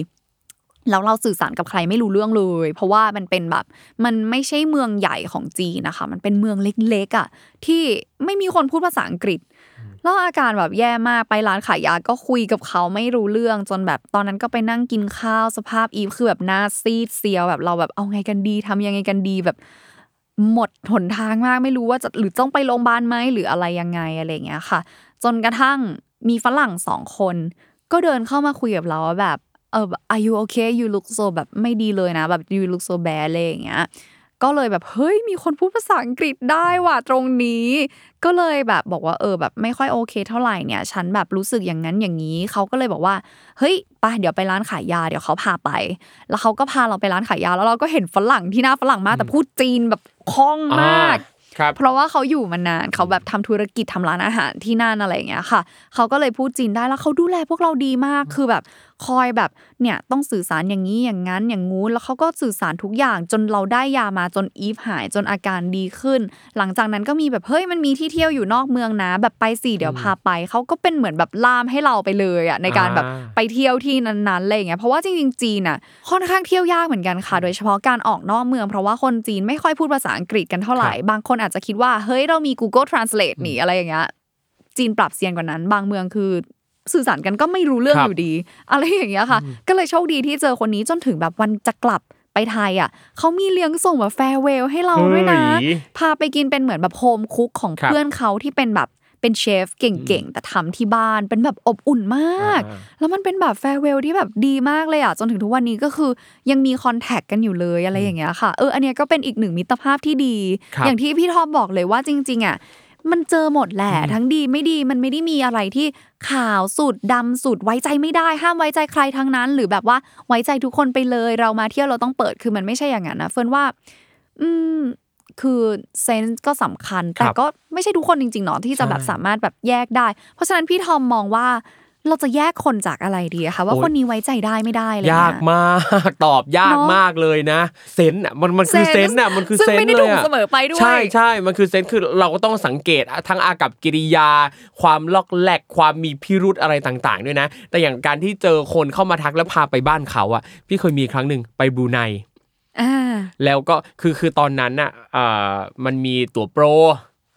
แล้วเราสื่อสารกับใครไม่รู้เรื่องเลย เพราะว่ามันเป็นแบบ มันไม่ใช่เมืองใหญ่ของจีนนะคะ มันเป็นเมืองเล็กๆอะที่ไม่มีคนพูดภาษาอังกฤษแล้วอาการแบบแย่มากไปร้านขายยาก็คุยกับเขาไม่รู้เรื่องจนแบบตอนนั้นก็ไปนั่งกินข้าวสภาพอีฟคือแบบหน้าซีดเซียวแบบเราแบบเอาไงกันดีทำยังไงกันดีแบบ หมดหนทางมากไม่รู้ว่าจะหรือต้องไปโรงพยาบาลไหมหรืออะไรยังไงอะไรอย่างเงี้ยค่ะ จนกระทั่งมีฝรั่งสองคน ก็เดินเข้ามาคุยกับเราว่าแบบ เออ are you okay you look so แบบไม่ดีเลยนะแบบ you look so bad อะไรอย่างเงี้ยก็เลยแบบเฮ้ยมีคนพูดภาษาอังกฤษได้ว่ะตรงนี้ ก็เลยแบบบอกว่าเออแบบไม่ค่อยโอเคเท่าไหร่เนี่ย ฉันแบบรู้สึกอย่างนั้นอย่างนี้เขาก็เลยบอกว่าเฮ้ยไปเดี๋ยวไปร้านขายยาเดี๋ยวเขาพาไป แล้วเขาก็พาเราไปร้านขายยาแล้วเราก็เห็นฝรั่งที่หน้าฝรั่งมากแต่พูดจีนแบบคล่องมากอ่ครับเพราะว่าเขาอยู่มานานเขาแบบทำธุรกิจทำร้านอาหารที่นั่นอะไรอย่างเงี้ยค่ะ เขาก็เลยพูดจีนได้แล้วเขาดูแลพวกเราดีมากคือแบบ คอยแบบเนี่ยต้องสื่อสารอย่างนี้อย่างนั้นอย่างงู้นแล้วเขาก็สื่อสารทุกอย่างจนเราได้ยามาจนอีฟหายจนอาการดีขึ้น หลังจากนั้นก็มีแบบเฮ้ยมันมีที่เที่ยวอยู่นอกเมืองนะ แบบไปสี่เดี๋ยวพาไปเขาก็เป็นเหมือนแบบล่ามให้เราไปเลยอะในการแบบอ่าไปเที่ยวที่นั้นๆอะไรอย่างเงี้ยเพราะว่าจริงๆจีนอะค่อนข้างเที่ยวยากเหมือนกันค่ะ โดยเฉพาะการออกนอกเมือง เพราะว่าคนจีนไม่ค่อยพูดภาษาอังกฤษกันเท่าไหร่บางคนอาจจะคิดว่าเฮ้ยเรามี Google Translate นี่อะไรอย่างเงี้ยจีนปรับเซียนกว่านั้น บางเมืองคือ สื่อสารกันก็ไม่รู้เรื่องครับอยู่ดี อะไรอย่างเงี้ยค่ะ ก็เลยโชคดีที่เจอคนนี้จนถึงแบบวันจะกลับไปไทยอะเขามีเลี้ยงส่งแบบแฟร์เวลให้เราด้วยนะเฮ้ยพาไปกินเป็นเหมือนแบบโฮมคุกของครับเพื่อนเขาที่เป็นแบบเป็นเชฟเก่งๆ แต่ทำที่บ้านเป็นแบบอบอุ่นมากอ่าแล้วมันเป็นแบบ farewell ที่แบบดีมากเลยอะจนถึงทุกวันนี้ก็คือยังมี contact กันอยู่เลยอะไรอย่างเงี้ยค่ะเอออันเนี้ยก็เป็นอีกหนึ่งมิตรภาพที่ดีครับอย่างที่พี่ทอมบอกเลยว่าจริง ๆอะ มันเจอหมดแหละ ทั้งดีไม่ดีมันไม่ได้มีอะไรที่ขาวสุดดำสุดไว้ใจไม่ได้ ห้ามไว้ใจใครทั้งนั้น หรือแบบว่าไว้ใจทุกคนไปเลยเรามาเที่ยวเราต้องเปิดคือมันไม่ใช่อย่างนั้นนะเฟิร์นว่า อืมคือ sense ก็สำคัญ แต่ก็ไม่ใช่ทุกคนจริงๆเนาะที่จะแบบใช่สามารถแบบแยกได้ เพราะฉะนั้นพี่ทอมมองว่า เราจะแยกคนจากอะไรดีอะคะว่าโอ้ยคนนี้ไว้ใจได้ไม่ได้อะไรยากเงี้ยมากตอบยากเนอะมากเลยนะเซนส์อะมันมันคือเซนส์อะมันคือซึ่งเซนไม่ส์ได้เลถูยกอะเสมอไปด้วยใช่ใช่มันคือเซนส์คือเราก็ต้องสังเกตทั้งอากับกิริยา ความล็อกแหลกความมีพิรุธอะไรต่างๆด้วยนะ แต่อย่างการที่เจอคนเข้ามาทักแล้วพาไปบ้านเขาอะพี่เคยมีครั้งหนึ่งไปบรูไนอ่าแล้วก็คือคือตอนนั้นน่ะอ่ามันมีตั๋วโปร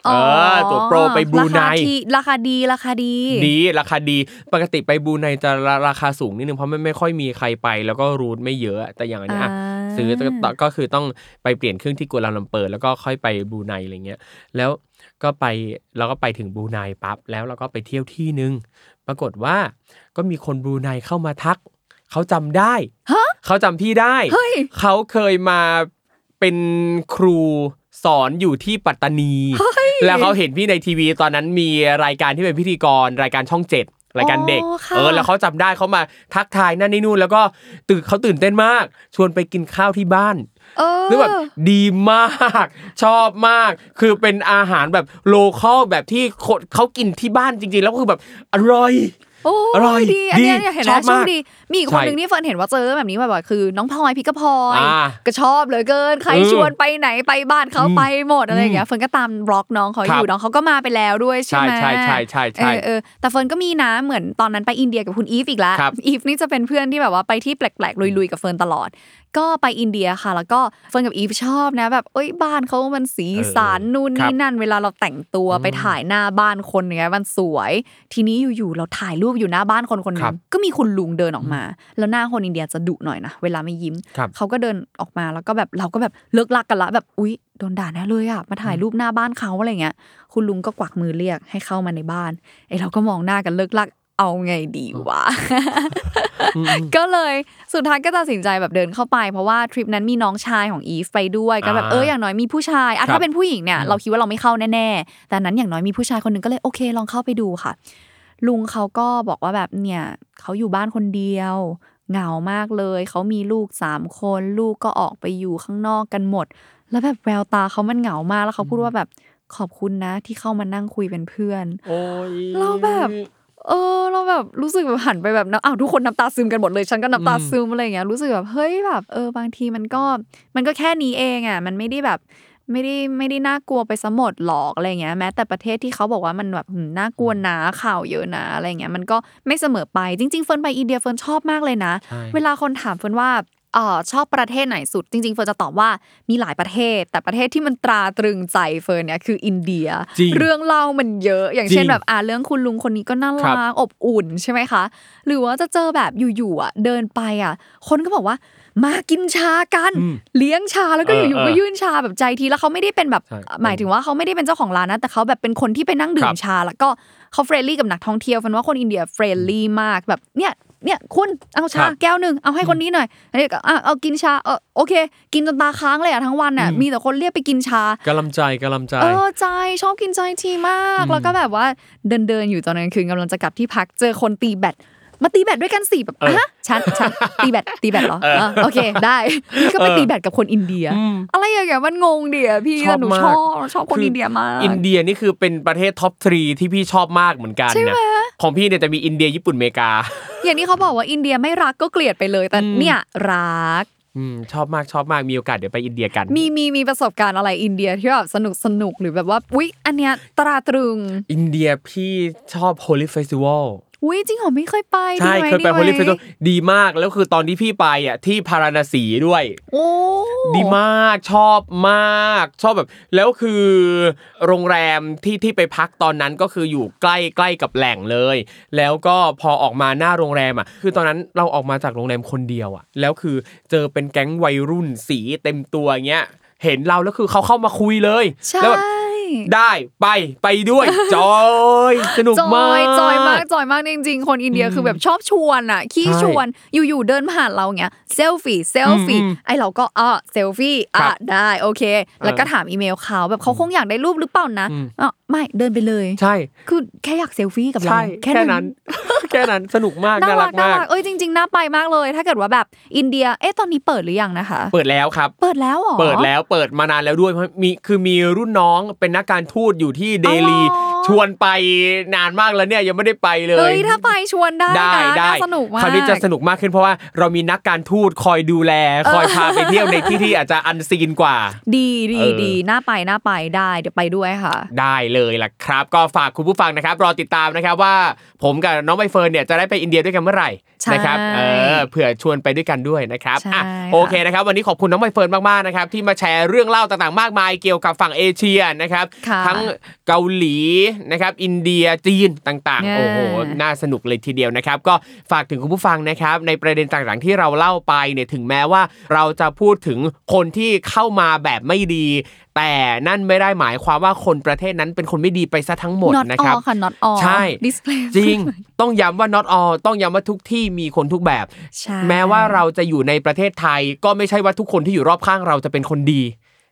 เออตั๋วโปรไปบรูไนราคาที่ราคาดีราคาดี ดีราคาดี ปกติไปบรูไนจะราราคาสูงนิดนึงเพราะไม่ไม่ค่อยมีใครไป แล้วก็รูทไม่เยอะแต่อย่างอันเนี้ยอะอ่าซื้อก็ก็คือต้องไปเปลี่ยนเครื่องที่กัวลาลัมเปอร์แล้วก็ค่อยไปบรูไนอะไรเงี้ยแล้วก็ไปเราก็ไปถึงบรูไนปั๊บแล้วเราก็ไปเที่ยวที่นึงปรากฏว่าก็มีคนบรูไนเข้ามาทักเขาจำได้เขาจำพี่ได้เฮ้ยเขาเคยมาเป็นครูสอนอยู่ที่ปัตตานี แล้วเขาเห็นพี่ในทีวีตอนนั้นมีรายการที่เป็นพิธีกรรายการช่องเจ็ดรายการเด็กอ๋อค่ะเออ แล้วเขาจำได้เขามาทักทายนั่นนี่นู่น แล้วก็ตื่นเขาตื่นเต้นมาก ชวนไปกินข้าวที่บ้านเออซึ่งแบบดีมาก ชอบมาก คือเป็นอาหารแบบโลคอลแบบที่คนเขากินที่บ้านจริงๆ แล้วคือแบบอร่อยโอ้อร่อยดีอันเนี้ยดีเนี่ยเห็นชไหมอบโชมากคดี มีอีกคนใช่หนึ่งที่เฟิร์นเห็นว่าเจอแบบนี้บ่อยๆคือ น้องพลอยพิกพลอยอ่าก็ชอบเหลือเกิน ใครอืมชวนไปไหนไปบ้านเขาไปหมดอะไรอย่างเงี้ยเฟิร์นก็ตาม vlog น้องเขาอครัยู่บน้องเขาก็มาไปแล้วด้วยใช่ไหมใช่ใช่ใช่ใช่ใช่เออเออแต่เฟิร์นก็มีนะเหมือนตอนนั้นไปอินเดียกับคุณอีฟอีกแล้วครับอีฟนี่จะเป็นเพื่อนที่แบบว่าไปที่แปลกๆลุยๆกับเฟิร์นตลอด ก็ไปอินเดียค่ะ แล้วก็เฟิร์นกับอีฟชอบนะ แบบเอ้ยบ้านเขามันสีสันนู่นครันี่บนั่น เวลาเราแต่งตัวไปถ่ายหน้าบ้านคนอย่างเงี้ยมันสวย ทีนี้อยู่ๆเราถ่ายรูปอยู่หน้าบ้านคนคนหนึครังบก็มีคุณลุงเดินออกมา แล้วหน้าคนอินเดียจะดุหน่อยนะเวลาไม่ยิ้มครับเขาก็เดินออกมาแล้วก็แบบเราก็แบบเลิกลักกันละแบบอุ๊ยโดนด่าแน่เลยอะมาถ่ายรูปหน้าบ้านเขาอะไรเงี้ย คุณลุงก็กวักมือเรียกให้เข้ามาในบ้านไอ้เราก็มองหน้ากันเลิกลัก เอาไงดีวะ ก็เลยสุดท้ายก็ตัดสินใจแบบเดินเข้าไป เพราะว่าทริปนั้นมีน้องชายของอีฟไปด้วยก็แบบอ่าเอออย่างน้อยมีผู้ชายอะครับถ้าเป็นผู้หญิงเนี่ยเราคิดว่าเราไม่เข้าแน่ๆ แต่นั้นอย่างน้อยมีผู้ชายคนหนึ่งก็เลยโอเค ลองเข้าไปดูค่ะ ลุงเขาก็บอกว่าแบบเนี่ยเขาอยู่บ้านคนเดียวเหงามากเลย เขามีลูกสามคน ลูกก็ออกไปอยู่ข้างนอกกันหมด แล้วแบบแววตาเขามันเหงามากแล้วเขาพูดว่าแบบขอบคุณนะ ที่เข้ามานั่งคุยเป็นเพื่อนโอ้ยเราแบบ เออ เราแบบรู้สึกแบบหันไปแบบน้ำอ้าวทุกคนน้ำตาซึมกันหมดเลย ฉันก็น้ำตาซึมอะไรอย่างเงี้ยรู้สึกแบบเฮ้ยแบบเออบางทีมันก็มันก็แค่นี้เองอะมันไม่ได้แบบไม่ได้ไม่ได้น่ากลัวไปซะหมดหรอกอะไรเงี้ยแม้แต่ประเทศที่เขาบอกว่ามันแบบหืมน่ากลัวนะข่าวเยอะนะอะไรเงี้ยมันก็ไม่เสมอไปจริง ๆ เฟิร์นไปอินเดียเฟิร์นชอบมากเลยนะใช่เวลาคนถามเฟิร์นว่าเออชอบประเทศไหนสุด จริง ๆ เฟิร์นจะตอบว่ามีหลายประเทศ แต่ประเทศที่มันตราตรึงใจเฟิร์นเนี่ยคืออินเดียจริงเรื่องเล่ามันเยอะ อย่างเช่นจริงแบบอ่าเรื่องคุณลุงคนนี้ก็น่าครัรับกอบอุ่นใช่ไหมคะ หรือว่าจะเจอแบบอยู่ๆอะเดินไปอะ คนก็บอกว่ามากินชากันอืมเลี้ยงชาแล้วก็เอออยู่ๆเออก็ยื่นชาแบบ chai tea แล้วเขาไม่ได้เป็นแบบใช่หมายถึงว่าเขาไม่ได้เป็นเจ้าของร้านนะแต่เขาแบบเป็นคนที่ไปนั่งดื่ครัมบชา แล้วก็เขา friendly กับนักท่องเที่ยวเฟิร์นว่าคนอินเดีย friendly มากแบบเนี่ย เนี่ยคุณเอาชาครับแก้วหนึ่งเอาให้คนนี้หน่อยอันนี้ก็อะเอากินชาเออโอเค กินจนตาค้างเลยอะทั้งวันอะอืมมีแต่คนเรียกไปกินชากำลังใจกำลังใจเออ chai ชอบกิน chai tea มาก แล้วก็แบบว่าเดินเดินๆอยู่ตอนกลางคืนกำลังจะกลับที่พักเจอคนตีแบดมาตีแบดด้วยกันสี่แบบเออฮะฉันฉันตีแบดตีแบดเหรอเออโอเคได้นี่ก็ไปเออตีแบดกับคนอินเดียอืมอะไรอย่างเงี้ยมันงงเดียพี่ชอบแต่หนูมากชอบชอบคนอินเดียมากอินเดียนี่คือเป็นประเทศ top three ที่พี่ชอบมากเหมือนกันใช่ไหมนะ ของพี่เนี่ยจะมีอินเดียญี่ปุ่นอเมริกา อย่างที่เขาบอกว่าอินเดียไม่รักก็เกลียดไปเลย แต่อืมเนี่ยรักอืมชอบมากชอบมากมีโอกาสเดี๋ยวไปอินเดียกัน มีมีมีประสบการณ์อะไรอินเดียที่แบบสนุกสนุกหรือแบบว่าอุ๊ยอันเนี้ยตราตรึง อินเดียพี่ชอบ Holi Festival อุ๊ยจริงเหรอไม่เคยไปใช่ดีหมเคยไปดีหม Holi Festival ดีมากแล้วคือตอนที่พี่ไปอะที่พาราณสีด้วยโอ้ดีมากชอบมาก ชอบแบบ แล้วคือโรงแรมที่ที่ไปพักตอนนั้นก็คืออยู่ใกล้ใกล้กับแหล่งเลย แล้วก็พอออกมาหน้าโรงแรมอะ คือตอนนั้นเราออกมาจากโรงแรมคนเดียวอะ แล้วคือเจอเป็นแก๊งวัยรุ่นสีเต็มตัวเงี้ยเห็นเราแล้วคือเขาเข้ามาคุยเลยใช่แล้วแบบ ได้ไปไปด้วยจอยสนุกจมาอกยจอยมากจอยมากจริงๆ คนอินเดียคือแบบชอบชวนอะขี้ใช่ชวนอยู่ๆเดินผ่านเราเงี้ย selfie selfie อืมไอเราก็อะเซลฟี่ครัอะบได้โอเค แล้วก็ถามอีเมลเขาแบบเขาคงอยากได้รูปหรือเปล่านะอืมอะไม่เดินไปเลย ใช่ คือแค่อยากเซลฟี่กับเราใช่แค่นั้น แค่นั้นสนุกมากน่าน่ารัรักกน่ามากรักเอ้ยจริงๆน่าไปมากเลย ถ้าเกิดว่าแบบอินเดียเอ๊ะตอนนี้เปิดหรือยังนะคะ เปิดแล้วครับ เปิดแล้วเหรอเปิดแล้วเปิดมานานแล้วด้วยเพราะมีคือมีรุ่นน้องเป็นนักการทูตอยู่ที่เดลี ชวนไปนานมากแล้วเนี่ยยังไม่ได้ไปเลยเอ้ยถ้าไปชวนได้ได้นะได้น่าสนุกมากคราวนี้จะสนุกมากขึ้นเพราะว่าเรามีนักการทูตคอยดูแล คอยพาไปเที่ยวในที่ที่อาจจะ unseen กว่า ดีดีเออดีน่าไปน่าไปได้เดี๋ยวไปด้วยค่ะ ได้เลยล่ะครับ ก็ฝากคุณผู้ฟังนะครับ รอติดตามนะครับว่า ผมกับน้องใบเฟิร์นเนี่ยจะได้ไปอินเดียด้วยกันเมื่อไหร่ใช่นะครับเออเผื่อชวนไปด้วยกันด้วยนะครับใช่อะค่ะโอเคนะครับ วันนี้ขอบคุณน้องใบเฟิร์นมากๆนะครับที่มาแชร์เรื่องเล่าต่างๆ มากมายเกี่ยวกับฝั่งเอเชียนะครับค่ะทั้งเกาหลีนะครับอินเดียจีนต่างเนี่ยๆโอ้โหน่าสนุกเลยทีเดียวนะครับ ก็ฝากถึงคุณผู้ฟังนะครับในประเด็นต่างๆที่เราเล่าไปเนี่ยถึงแม้ว่าเราจะพูดถึงคนที่เข้ามาแบบไม่ดี แต่นั่นไม่ได้หมายความว่าคนประเทศนั้นเป็นคนไม่ดีไปซะทั้งหมด not นะครับ all ค่ะ not all ใช่ display จริงต้องย้ำว่า not all ต้องย้ำว่าทุกที่มีคนทุกแบบใช่แม้ว่าเราจะอยู่ในประเทศไทยก็ไม่ใช่ว่าทุกคนที่อยู่รอบข้างเราจะเป็นคนดี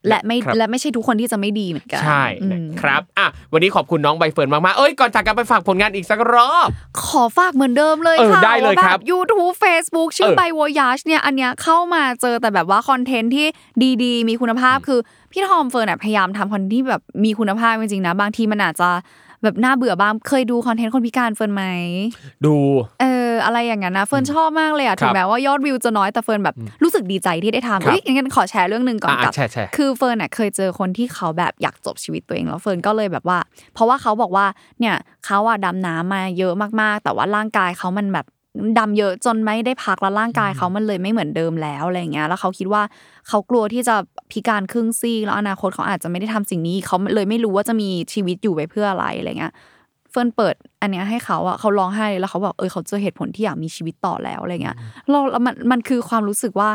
และไม่ครับและไม่ใช่ทุกคนที่จะไม่ดีเหมือนกัน ใช่อืมนะครับอะวันนี้ขอบคุณน้องใบเฟิร์นมากๆเอ้ยก่อนจากกันไปฝากผลงานอีกสักรอบ ขอฝากเหมือนเดิมเลยเออค่ะได้เลยว่าครับแบบ YouTube Facebook ชื่อเออไบโวยาชเนี่ยอันเนี้ยเข้ามาเจอแต่แบบว่า content ที่ดีๆ มีคุณภาพคือพี่ทอมเฟิร์นอะพยายามทำ content ที่แบบมีคุณภาพจริงๆนะบางทีมันอาจจะแบบน่าเบื่อบ้างเคยดู content คนพิการเฟิร์นไหมดู เออ อะไรอย่างนั้นนะเฟิร์นชอบมากเลยอะคถึรังบแม้ว่ายอดวิวจะน้อยแต่เฟิร์นแบบรู้สึกดีใจที่ได้ทำครับเอ้ยงั้นขอแชร์เรื่องหนึ่งก่อนอะกับแชร์แชร์คือเฟิร์นอะเคยเจอคนที่เขาแบบอยากจบชีวิตตัวเองแล้วเฟิร์นก็เลยแบบว่า เพราะว่าเขาบอกว่าเนี่ยเขาอะดำน้ำมาเยอะมากๆ แต่ว่าร่างกายเขามันแบบดำเยอะจนไม่ได้พักแล้วร่างกายเขามันเลยไม่เหมือนเดิมแล้วอะไรอย่างเงี้ยแล้วเขาคิดว่าเขากลัวที่จะพิการครึ่งซีกแล้วอนาคตเขาอาจจะไม่ได้ทำสิ่งนี้เขาเลยไม่รู้ว่าจะมีชีวิตอยู่ไปเพื่ออะไรอะไรเงี้ย เฟิร์นเปิด อันเนี้ยให้เขาอะเขาร้องไห้เลยแล้วเขาบอกเออเขาเจอเหตุผลที่อยากมีชีวิตต่อแล้วอะไรเงี้ยเราแล้วมันมันคือความรู้สึกว่า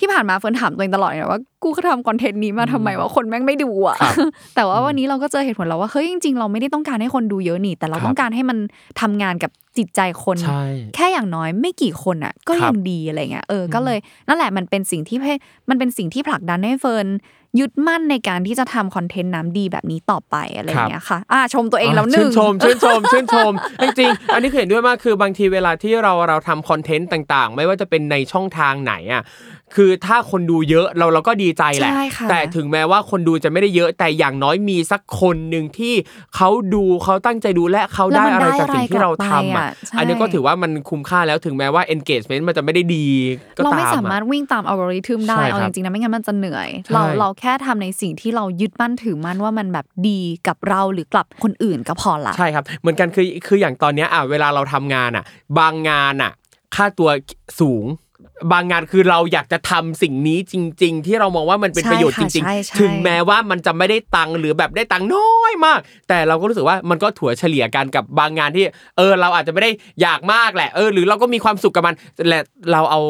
ที่ผ่านมาเฟิร์นถามตัวเองตลอดเลยนะว่ากูก็ทำคอนเทนต์นี้มาทำไมว่าคนแม่งไม่ดูอะครับแต่ว่าวันนี้เราก็เจอเหตุผลแล้วว่าเฮ้ยจริง ๆ เราไม่ได้ต้องการให้คนดูเยอะนี่ แต่เราครับต้องการให้มันทำงานกับจิตใจคนใช่แค่อย่างน้อยไม่กี่คนอะ ครัยับงดีอะไรเงี้ยเออก็เลยนั่นแหละมันเป็นสิ่งที่ให้มันเป็นสิ่งที่ผลักดันให้เฟิร์น ยึดมั่นในการที่จะทำคอนเทนต์น้ำดีแบบนี้ต่อไปอะไรเงี้ยค่ะอ่าชมตัวเองแล้วหนึ่งชื่นชมชื่นชมชื่นชม จริงๆ อันนี้คือเห็นด้วยมากคือบางทีเวลาที่เราเราทำคอนเทนต์ต่างๆ ไม่ว่าจะเป็นในช่องทางไหนอะคือถ้าคนดูเยอะเราเราก็ดีใจแหละใช่ค่ะแต่ถึงแม้ว่าคนดูจะไม่ได้เยอะแต่อย่างน้อยมีสักคนหนึ่งที่เขาดูเขาตั้งใจดูและเขาได้อะไรจากสิ่งที่เราทำอะใช่อันนี้ก็ถือว่ามันคุ้มค่าแล้วถึงแม้ว่า engagement มันจะไม่ได้ดี ก็เราตามไม่อะสามารถวิ่งตามอัลกอริทึมได้ใช่เอาครัจบริงๆนะไม่งั้นมันจะเหนื่อยใช่เราเราแค่ทำในสิ่งที่เรายึดมั่นถือมั่นว่ามันแบบดีกับเราหรือกับคนอื่นก็พอละใช่ครับ เหมือนกันคือคืออย่างตอนเนี้ยอะเวลาเราทำงานอะ บางงานอะ ค่าตัวสูง บางงานคือเราอยากจะทำสิ่งนี้จริง ๆ ที่เรามองว่ามันเป็นใช่ประโยชน์จค่ะริงใช่ใช่ๆถึงแม้ว่ามันจะไม่ได้ตังค์หรือแบบได้ตังค์น้อยมาก แต่เราก็รู้สึกว่ามันก็ถัวเฉลี่ยกันกับบางงานที่ เออ เราอาจจะไม่ได้อยากมากแหละ เออ หรือเราก็มีความสุขกับมันและเราเอา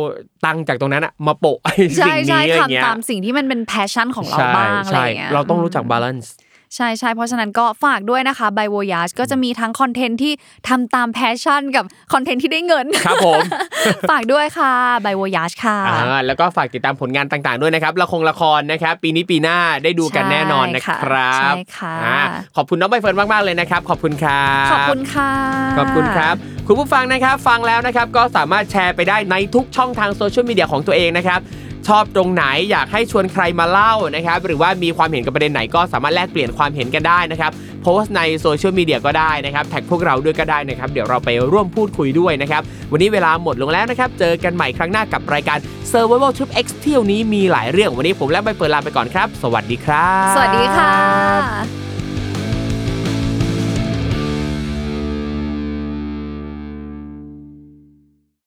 ตังค์จากตรงนั้นอะมาโปะไอ้ใช่สิ่งใช่นี้อะไรเงี้ยทำตามสิ่งที่มันเป็น passion ของเราใช่บ้างอะไรใช่เงี้ยเราต้องรู้จัก balance ใช่ใช่เพราะฉะนั้นก็ฝากด้วยนะคะ by Voyage ก็จะมีทั้งคอนเทนต์ที่ทำตาม passion กับคอนเทนต์ที่ได้เงินครับผมฝากด้วยค่ะ by Voyage ค่ะอ่าแล้วก็ฝากติดตามผลงานต่างๆด้วยนะครับละครละครนะครับปีนี้ปีหน้าได้ดูกันแน่นอนนะครับใช่ค่ะอ่าขอบคุณน้องใบเฟิร์นมากๆเลยนะครับ ขอบคุณครับขอบคุณค่ะขอบคุณครับคุณผู้ฟังนะครับฟังแล้วนะครับก็สามารถแชร์ไปได้ในทุกช่องทางโซเชียลมีเดียของตัวเองนะครับ ชอบตรงไหนอยากให้ชวนใครมาเล่านะครับหรือว่ามีความเห็นกับประเด็นไหนก็สามารถแลกเปลี่ยนความเห็นกันได้นะครับโพสต์ในโซเชียลมีเดียก็ได้นะครับแท็กพวกเราด้วยก็ได้นะครับเดี๋ยวเราไปร่วมพูดคุยด้วยนะครับวันนี้เวลาหมดลงแล้วนะครับเจอกันใหม่ครั้งหน้ากับรายการ Survival Trip X เที่ยวนี้มีหลายเรื่องวันนี้ผมและใบเฟิร์นลาไปก่อนครับ สวัสดีครับ สวัสดีค่ะ